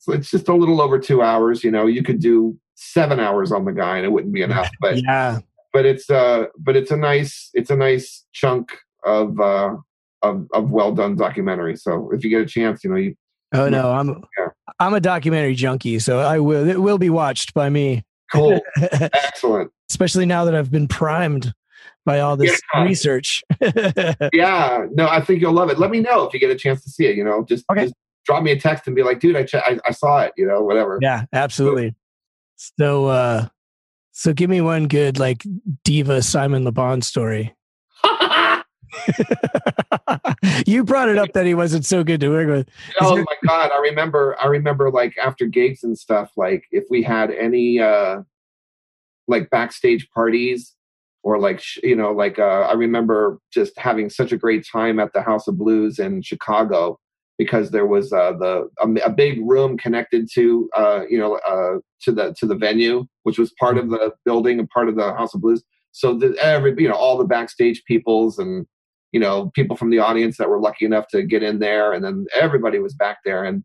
so it's just a little over two hours you know you could do seven hours on the guy and it wouldn't be enough but yeah. but it's uh but it's a nice it's a nice chunk of uh of, of well done documentary. So if you get a chance you know you oh no i'm Yeah. i'm a documentary junkie so i will it will be watched by me. Cool. Excellent. Especially now that i've been primed by all this Yeah. research. Yeah. No i think you'll love it. Let me know if you get a chance to see it you know just, Okay. just drop me a text and be like dude i che- I, I saw it you know whatever. Yeah absolutely. So uh so give me one good like diva simon le bon story. You brought it up that he wasn't so good to work with. Oh my god i remember i remember like after gigs and stuff like if we had any uh like backstage parties or like you know like uh i remember just having such a great time at the house of blues in chicago because there was uh the a, a big room connected to uh you know uh to the to the venue which was part of the building and part of the house of blues. So the every you know all the backstage peoples and you know people from the audience that were lucky enough to get in there and then everybody was back there. And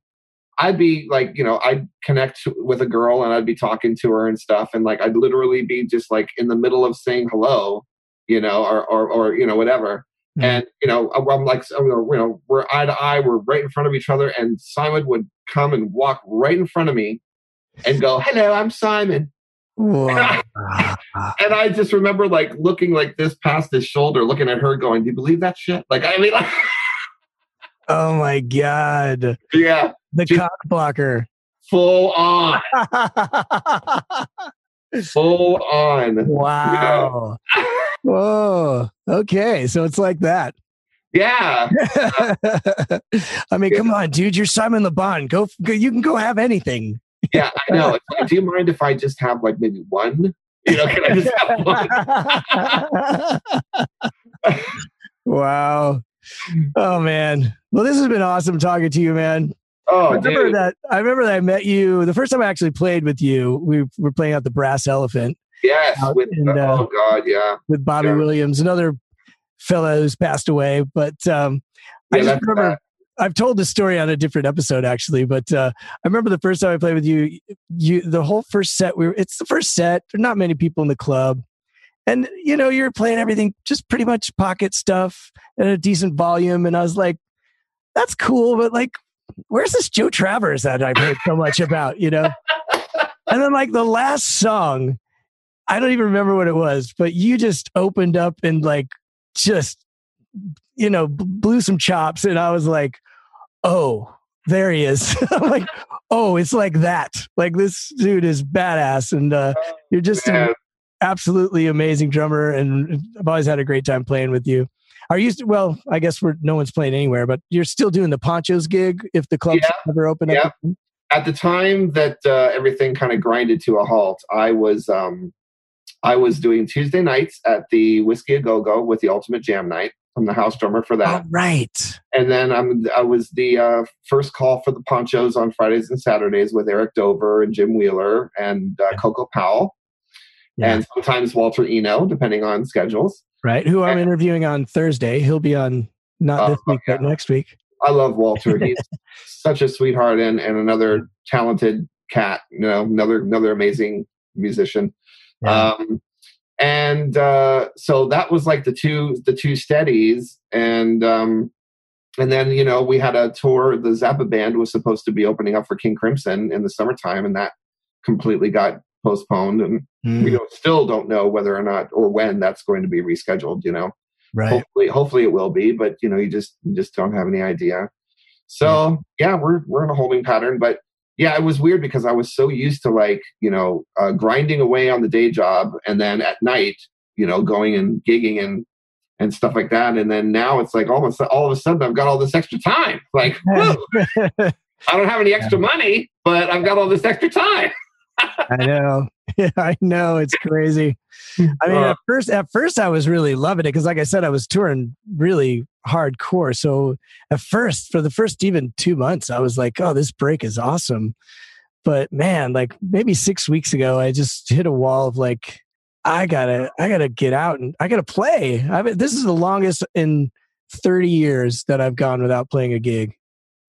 i'd be like you know i'd connect with a girl and i'd be talking to her and stuff and like i'd literally be just like in the middle of saying hello you know or or, or you know whatever Mhm. and you know i'm like you know we're eye to eye we're right in front of each other and simon would come and walk right in front of me and go hello i'm simon Wow. and I just remember like looking like this past his shoulder, looking at her, going, "Do you believe that shit?" Like, I mean, like, oh my god yeah, the cock blocker full on, full on. wow whoa okay so it's like that Yeah, I mean, come on, dude. You're Simon Le Bon. Go, go. You can go have anything. yeah, I know. Like, Do you mind if I just have like maybe one? You know, can I just have one? wow. Oh man. Well, this has been awesome talking to you, man. I Oh, remember dude. that. I remember that I met you the first time I actually played with you. We were playing out the Brass Elephant Yes. out With, and, uh, oh God, yeah. with Bobby Yeah. Williams, another fellow who's passed away. But um, I Yeah, just that's remember bad. I've told this story on a different episode actually, but uh, I remember the first time I played with you. You the whole first set. We were. It's the first set. There are not many people in the club, and you know you're playing everything just pretty much pocket stuff at a decent volume. And I was like, that's cool, but like, where's this Joe Travers that I've heard so much about, you know? and then like the last song, I don't even remember what it was, but you just opened up and like just, you know, blew some chops. And I was like, oh, there he is. I'm like, oh, it's like that. Like this dude is badass. And uh, you're just an absolutely amazing drummer. And I've always had a great time playing with you. Are you well? I guess we're no one's playing anywhere, but you're still doing the Ponchos gig if the clubs Yeah. ever open Yeah. up. at the time that uh, everything kind of grinded to a halt, I was um, I was doing Tuesday nights at the Whisky a Go Go with the Ultimate Jam Night. I'm the house drummer for that, All right. and then I'm I was the uh, first call for the Ponchos on Fridays and Saturdays with Eric Dover and Jim Wheeler and uh, Coco Powell, Yeah. and sometimes Walter Eno, depending on schedules. Right. Who I'm interviewing on Thursday. He'll be on not Oh, this week, but next week. I love Walter. He's such a sweetheart and, and another talented cat. You know, another another amazing musician. Yeah. Um, and uh, so that was like the two the two steadies, and um, and then you know we had a tour. The Zappa band was supposed to be opening up for King Crimson in the summertime, and that completely got postponed. And Mm, we don't, still don't know whether or not or when that's going to be rescheduled. You know right. hopefully hopefully it will be but you know you just you just don't have any idea so yeah we're we're in a holding pattern but yeah it was weird because i was so used to like you know uh, grinding away on the day job and then at night you know going and gigging and and stuff like that and then now it's like almost all of a sudden i've got all this extra time like i don't have any extra money but i've got all this extra time I know. Yeah, I know. It's crazy. I mean, Uh, at first, at first, I was really loving it because, like I said, I was touring really hardcore. So at first, for the first even two months, I was like, "Oh, this break is awesome." But man, like maybe six weeks ago, I just hit a wall of like, I gotta, I gotta get out and I gotta play. I mean, this is the longest in thirty years that I've gone without playing a gig.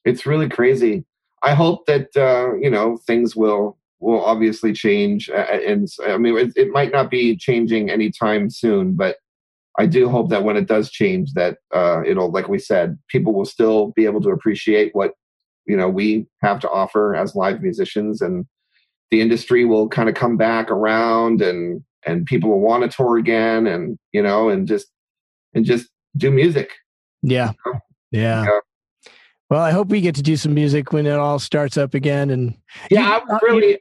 it's really crazy. I hope that uh, you know things will will obviously change, uh, and I mean it, it might not be changing anytime soon, but I do hope that when it does change, that uh, it'll, like we said, people will still be able to appreciate what you know we have to offer as live musicians, and the industry will kind of come back around, and and people will want to tour again, and you know, and just and just do music. Yeah. Yeah. Yeah. Well, I hope we get to do some music when it all starts up again. And yeah You- i uh, was really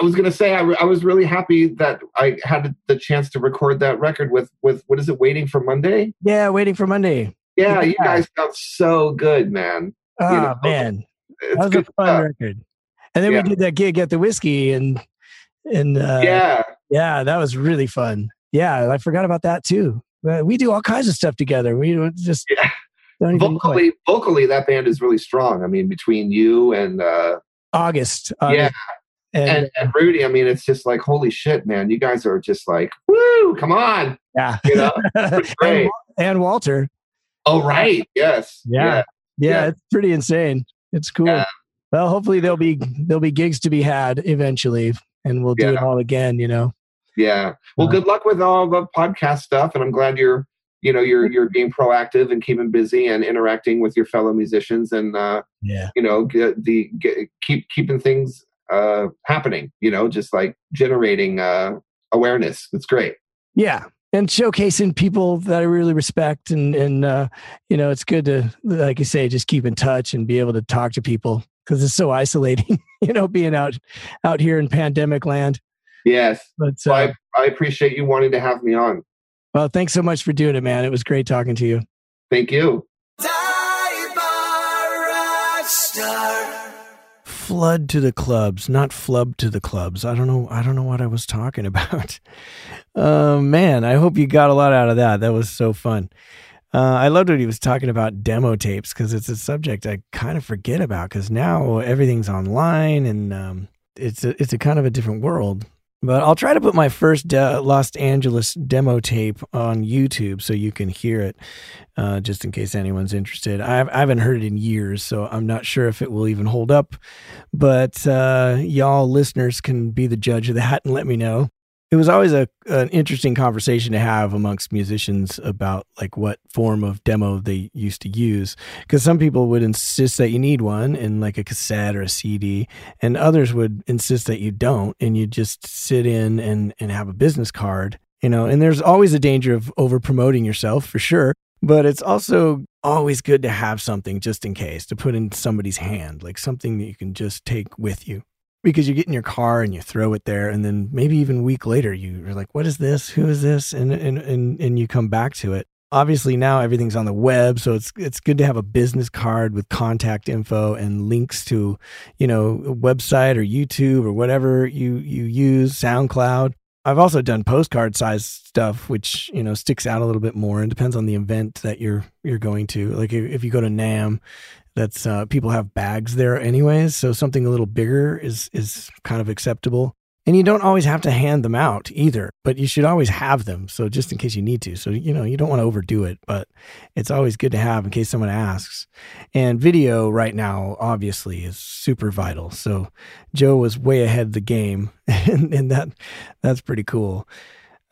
i was going to say I, re- I was really happy that i had the chance to record that record with with what is it waiting for monday yeah, waiting for Monday. yeah, you guys sound so good man Oh know, man, that was a fun stuff. record. And then Yeah. we did that gig at the whiskey, and and uh, yeah yeah, that was really fun. Yeah, I forgot about that too. Uh, We do all kinds of stuff together. We just Yeah. don't even know it. vocally vocally that band is really strong i mean between you and uh August. yeah August, and, and, and rudy i mean it's just like holy shit man you guys are just like woo come on yeah, you know and, and Walter. oh right yes Yeah. Yeah, Yeah. it's pretty insane. It's cool. Yeah. Well, hopefully there'll be there'll be gigs to be had eventually, and we'll do it all again. You know. Yeah. Well, Uh, good luck with all the podcast stuff, and I'm glad you're, you know, you're you're being proactive and keeping busy and interacting with your fellow musicians, and uh, Yeah. you know, get the get, keep keeping things uh, happening. You know, just like generating uh, awareness. It's great. Yeah. And showcasing people that I really respect, and and uh, you know, it's good to, like you say, just keep in touch and be able to talk to people because it's so isolating. you know, being out out here in pandemic land. Yes. But So uh, I I appreciate you wanting to have me on. well, thanks so much for doing it, man. It was great talking to you. Thank you. Flood to the clubs, not flub to the clubs. I don't know. I don't know what I was talking about. Uh, man, I hope you got a lot out of that. That was so fun. Uh, I loved what he was talking about demo tapes because it's a subject I kind of forget about because now everything's online and um, it's a, it's a kind of a different world. But I'll try to put my first de- Los Angeles demo tape on YouTube so you can hear it, uh, just in case anyone's interested. I've, I haven't heard it in years, so I'm not sure if it will even hold up. But uh, y'all listeners can be the judge of that and let me know. It was always a an interesting conversation to have amongst musicians about like what form of demo they used to use because some people would insist that you need one in like a cassette or a CD and others would insist that you don't and you just sit in and and have a business card you know and there's always a danger of over promoting yourself for sure but it's also always good to have something just in case to put in somebody's hand like something that you can just take with you because you get in your car and you throw it there and then maybe even a week later you're like what is this? Who is this? And and and, and you come back to it. Obviously now everything's on the web so it's it's good to have a business card with contact info and links to you know website or youtube or whatever you you use soundcloud. I've also done postcard size stuff which you know sticks out a little bit more and depends on the event that you're you're going to. Like if you go to NAMM that's uh, people have bags there anyways so something a little bigger is is kind of acceptable and you don't always have to hand them out either but you should always have them so just in case you need to so you know you don't want to overdo it but it's always good to have in case someone asks and video right now obviously is super vital so joe was way ahead of the game and, and that that's pretty cool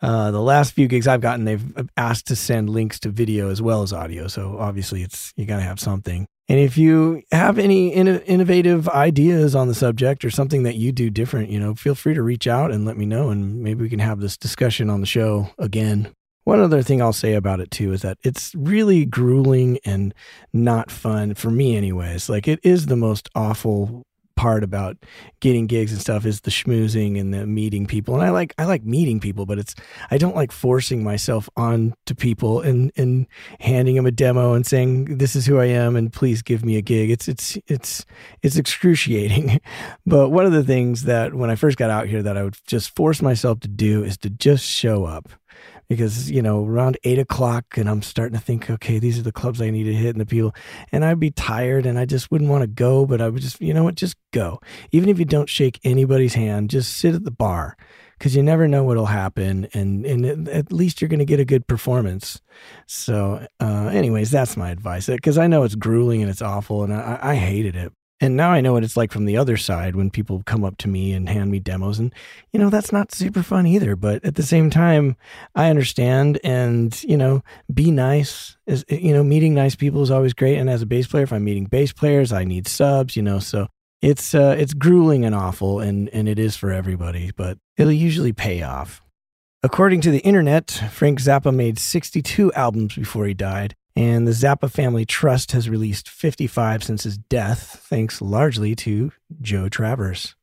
uh, the last few gigs I've gotten, they've asked to send links to video as well as audio. So obviously, it's you got to have something. And if you have any in- innovative ideas on the subject or something that you do different, you know, feel free to reach out and let me know, and maybe we can have this discussion on the show again. One other thing I'll say about it too is that it's really grueling and not fun for me, anyways. Like it is the most awful part about getting gigs and stuff is the schmoozing and the meeting people. And I like I like meeting people, but it's I don't like forcing myself on to people and and handing them a demo and saying this is who I am and please give me a gig. It's it's it's it's excruciating. but one of the things that when I first got out here that I would just force myself to do is to just show up because you know around eight o'clock and i'm starting to think okay these are the clubs i need to hit and the people and i'd be tired and i just wouldn't want to go but i would just you know what just go. Even if you don't shake anybody's hand just sit at the bar because you never know what'll happen and and at least you're going to get a good performance. So uh, anyways that's my advice because i know it's grueling and it's awful and I, I hated it and now I know what it's like from the other side when people come up to me and hand me demos. And, you know, that's not super fun either. But at the same time, I understand. And, you know, be nice. Is, you know, meeting nice people is always great. And as a bass player, if I'm meeting bass players, I need subs, you know, so it's, uh, it's grueling and awful. And, and it is for everybody, but it'll usually pay off. According to the internet, Frank Zappa made 62 albums before he died and the Zappa Family Trust has released 55 since his death, thanks largely to Joe Travers.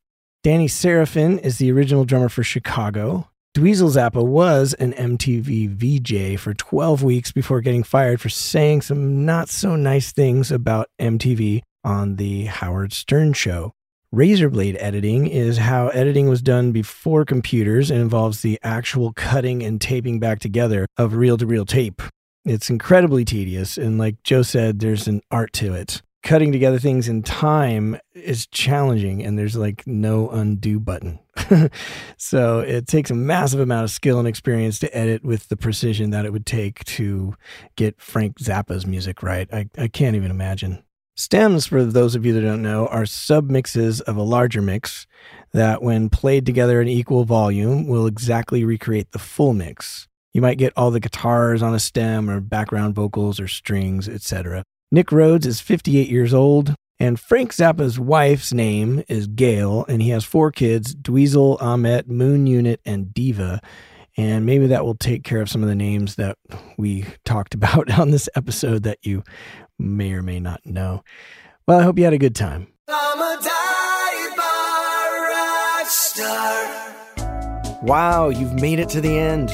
Danny Seraphine is the original drummer for Chicago. Dweezil Zappa was an MTV VJ for 12 weeks before getting fired for saying some not so nice things about MTV on The Howard Stern Show. Razorblade editing is how editing was done before computers and involves the actual cutting and taping back together of reel to reel tape. It's incredibly tedious. And like Joe said, there's an art to it. Cutting together things in time is challenging, and there's like no undo button. so it takes a massive amount of skill and experience to edit with the precision that it would take to get Frank Zappa's music right. I, I can't even imagine. Stems, for those of you that don't know, are submixes of a larger mix that, when played together in equal volume, will exactly recreate the full mix. You might get all the guitars on a stem or background vocals or strings, etc. Nick Rhodes is 58 years old, and Frank Zappa's wife's name is Gail, and he has four kids Dweezil, Ahmet, Moon Unit, and Diva. And maybe that will take care of some of the names that we talked about on this episode that you may or may not know. Well, I hope you had a good time. Wow, you've made it to the end.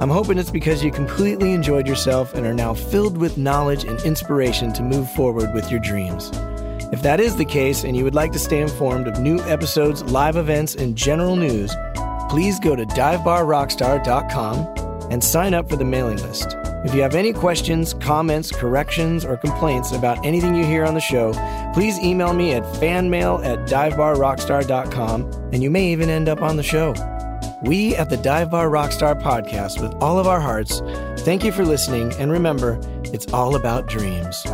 I'm hoping it's because you completely enjoyed yourself and are now filled with knowledge and inspiration to move forward with your dreams. If that is the case and you would like to stay informed of new episodes, live events, and general news, please go to divebarrockstar.com and sign up for the mailing list. If you have any questions, comments, corrections, or complaints about anything you hear on the show, please email me at fanmail at divebarrockstar.com and you may even end up on the show. We at the Dive Bar Rockstar podcast, with all of our hearts, thank you for listening. And remember, it's all about dreams.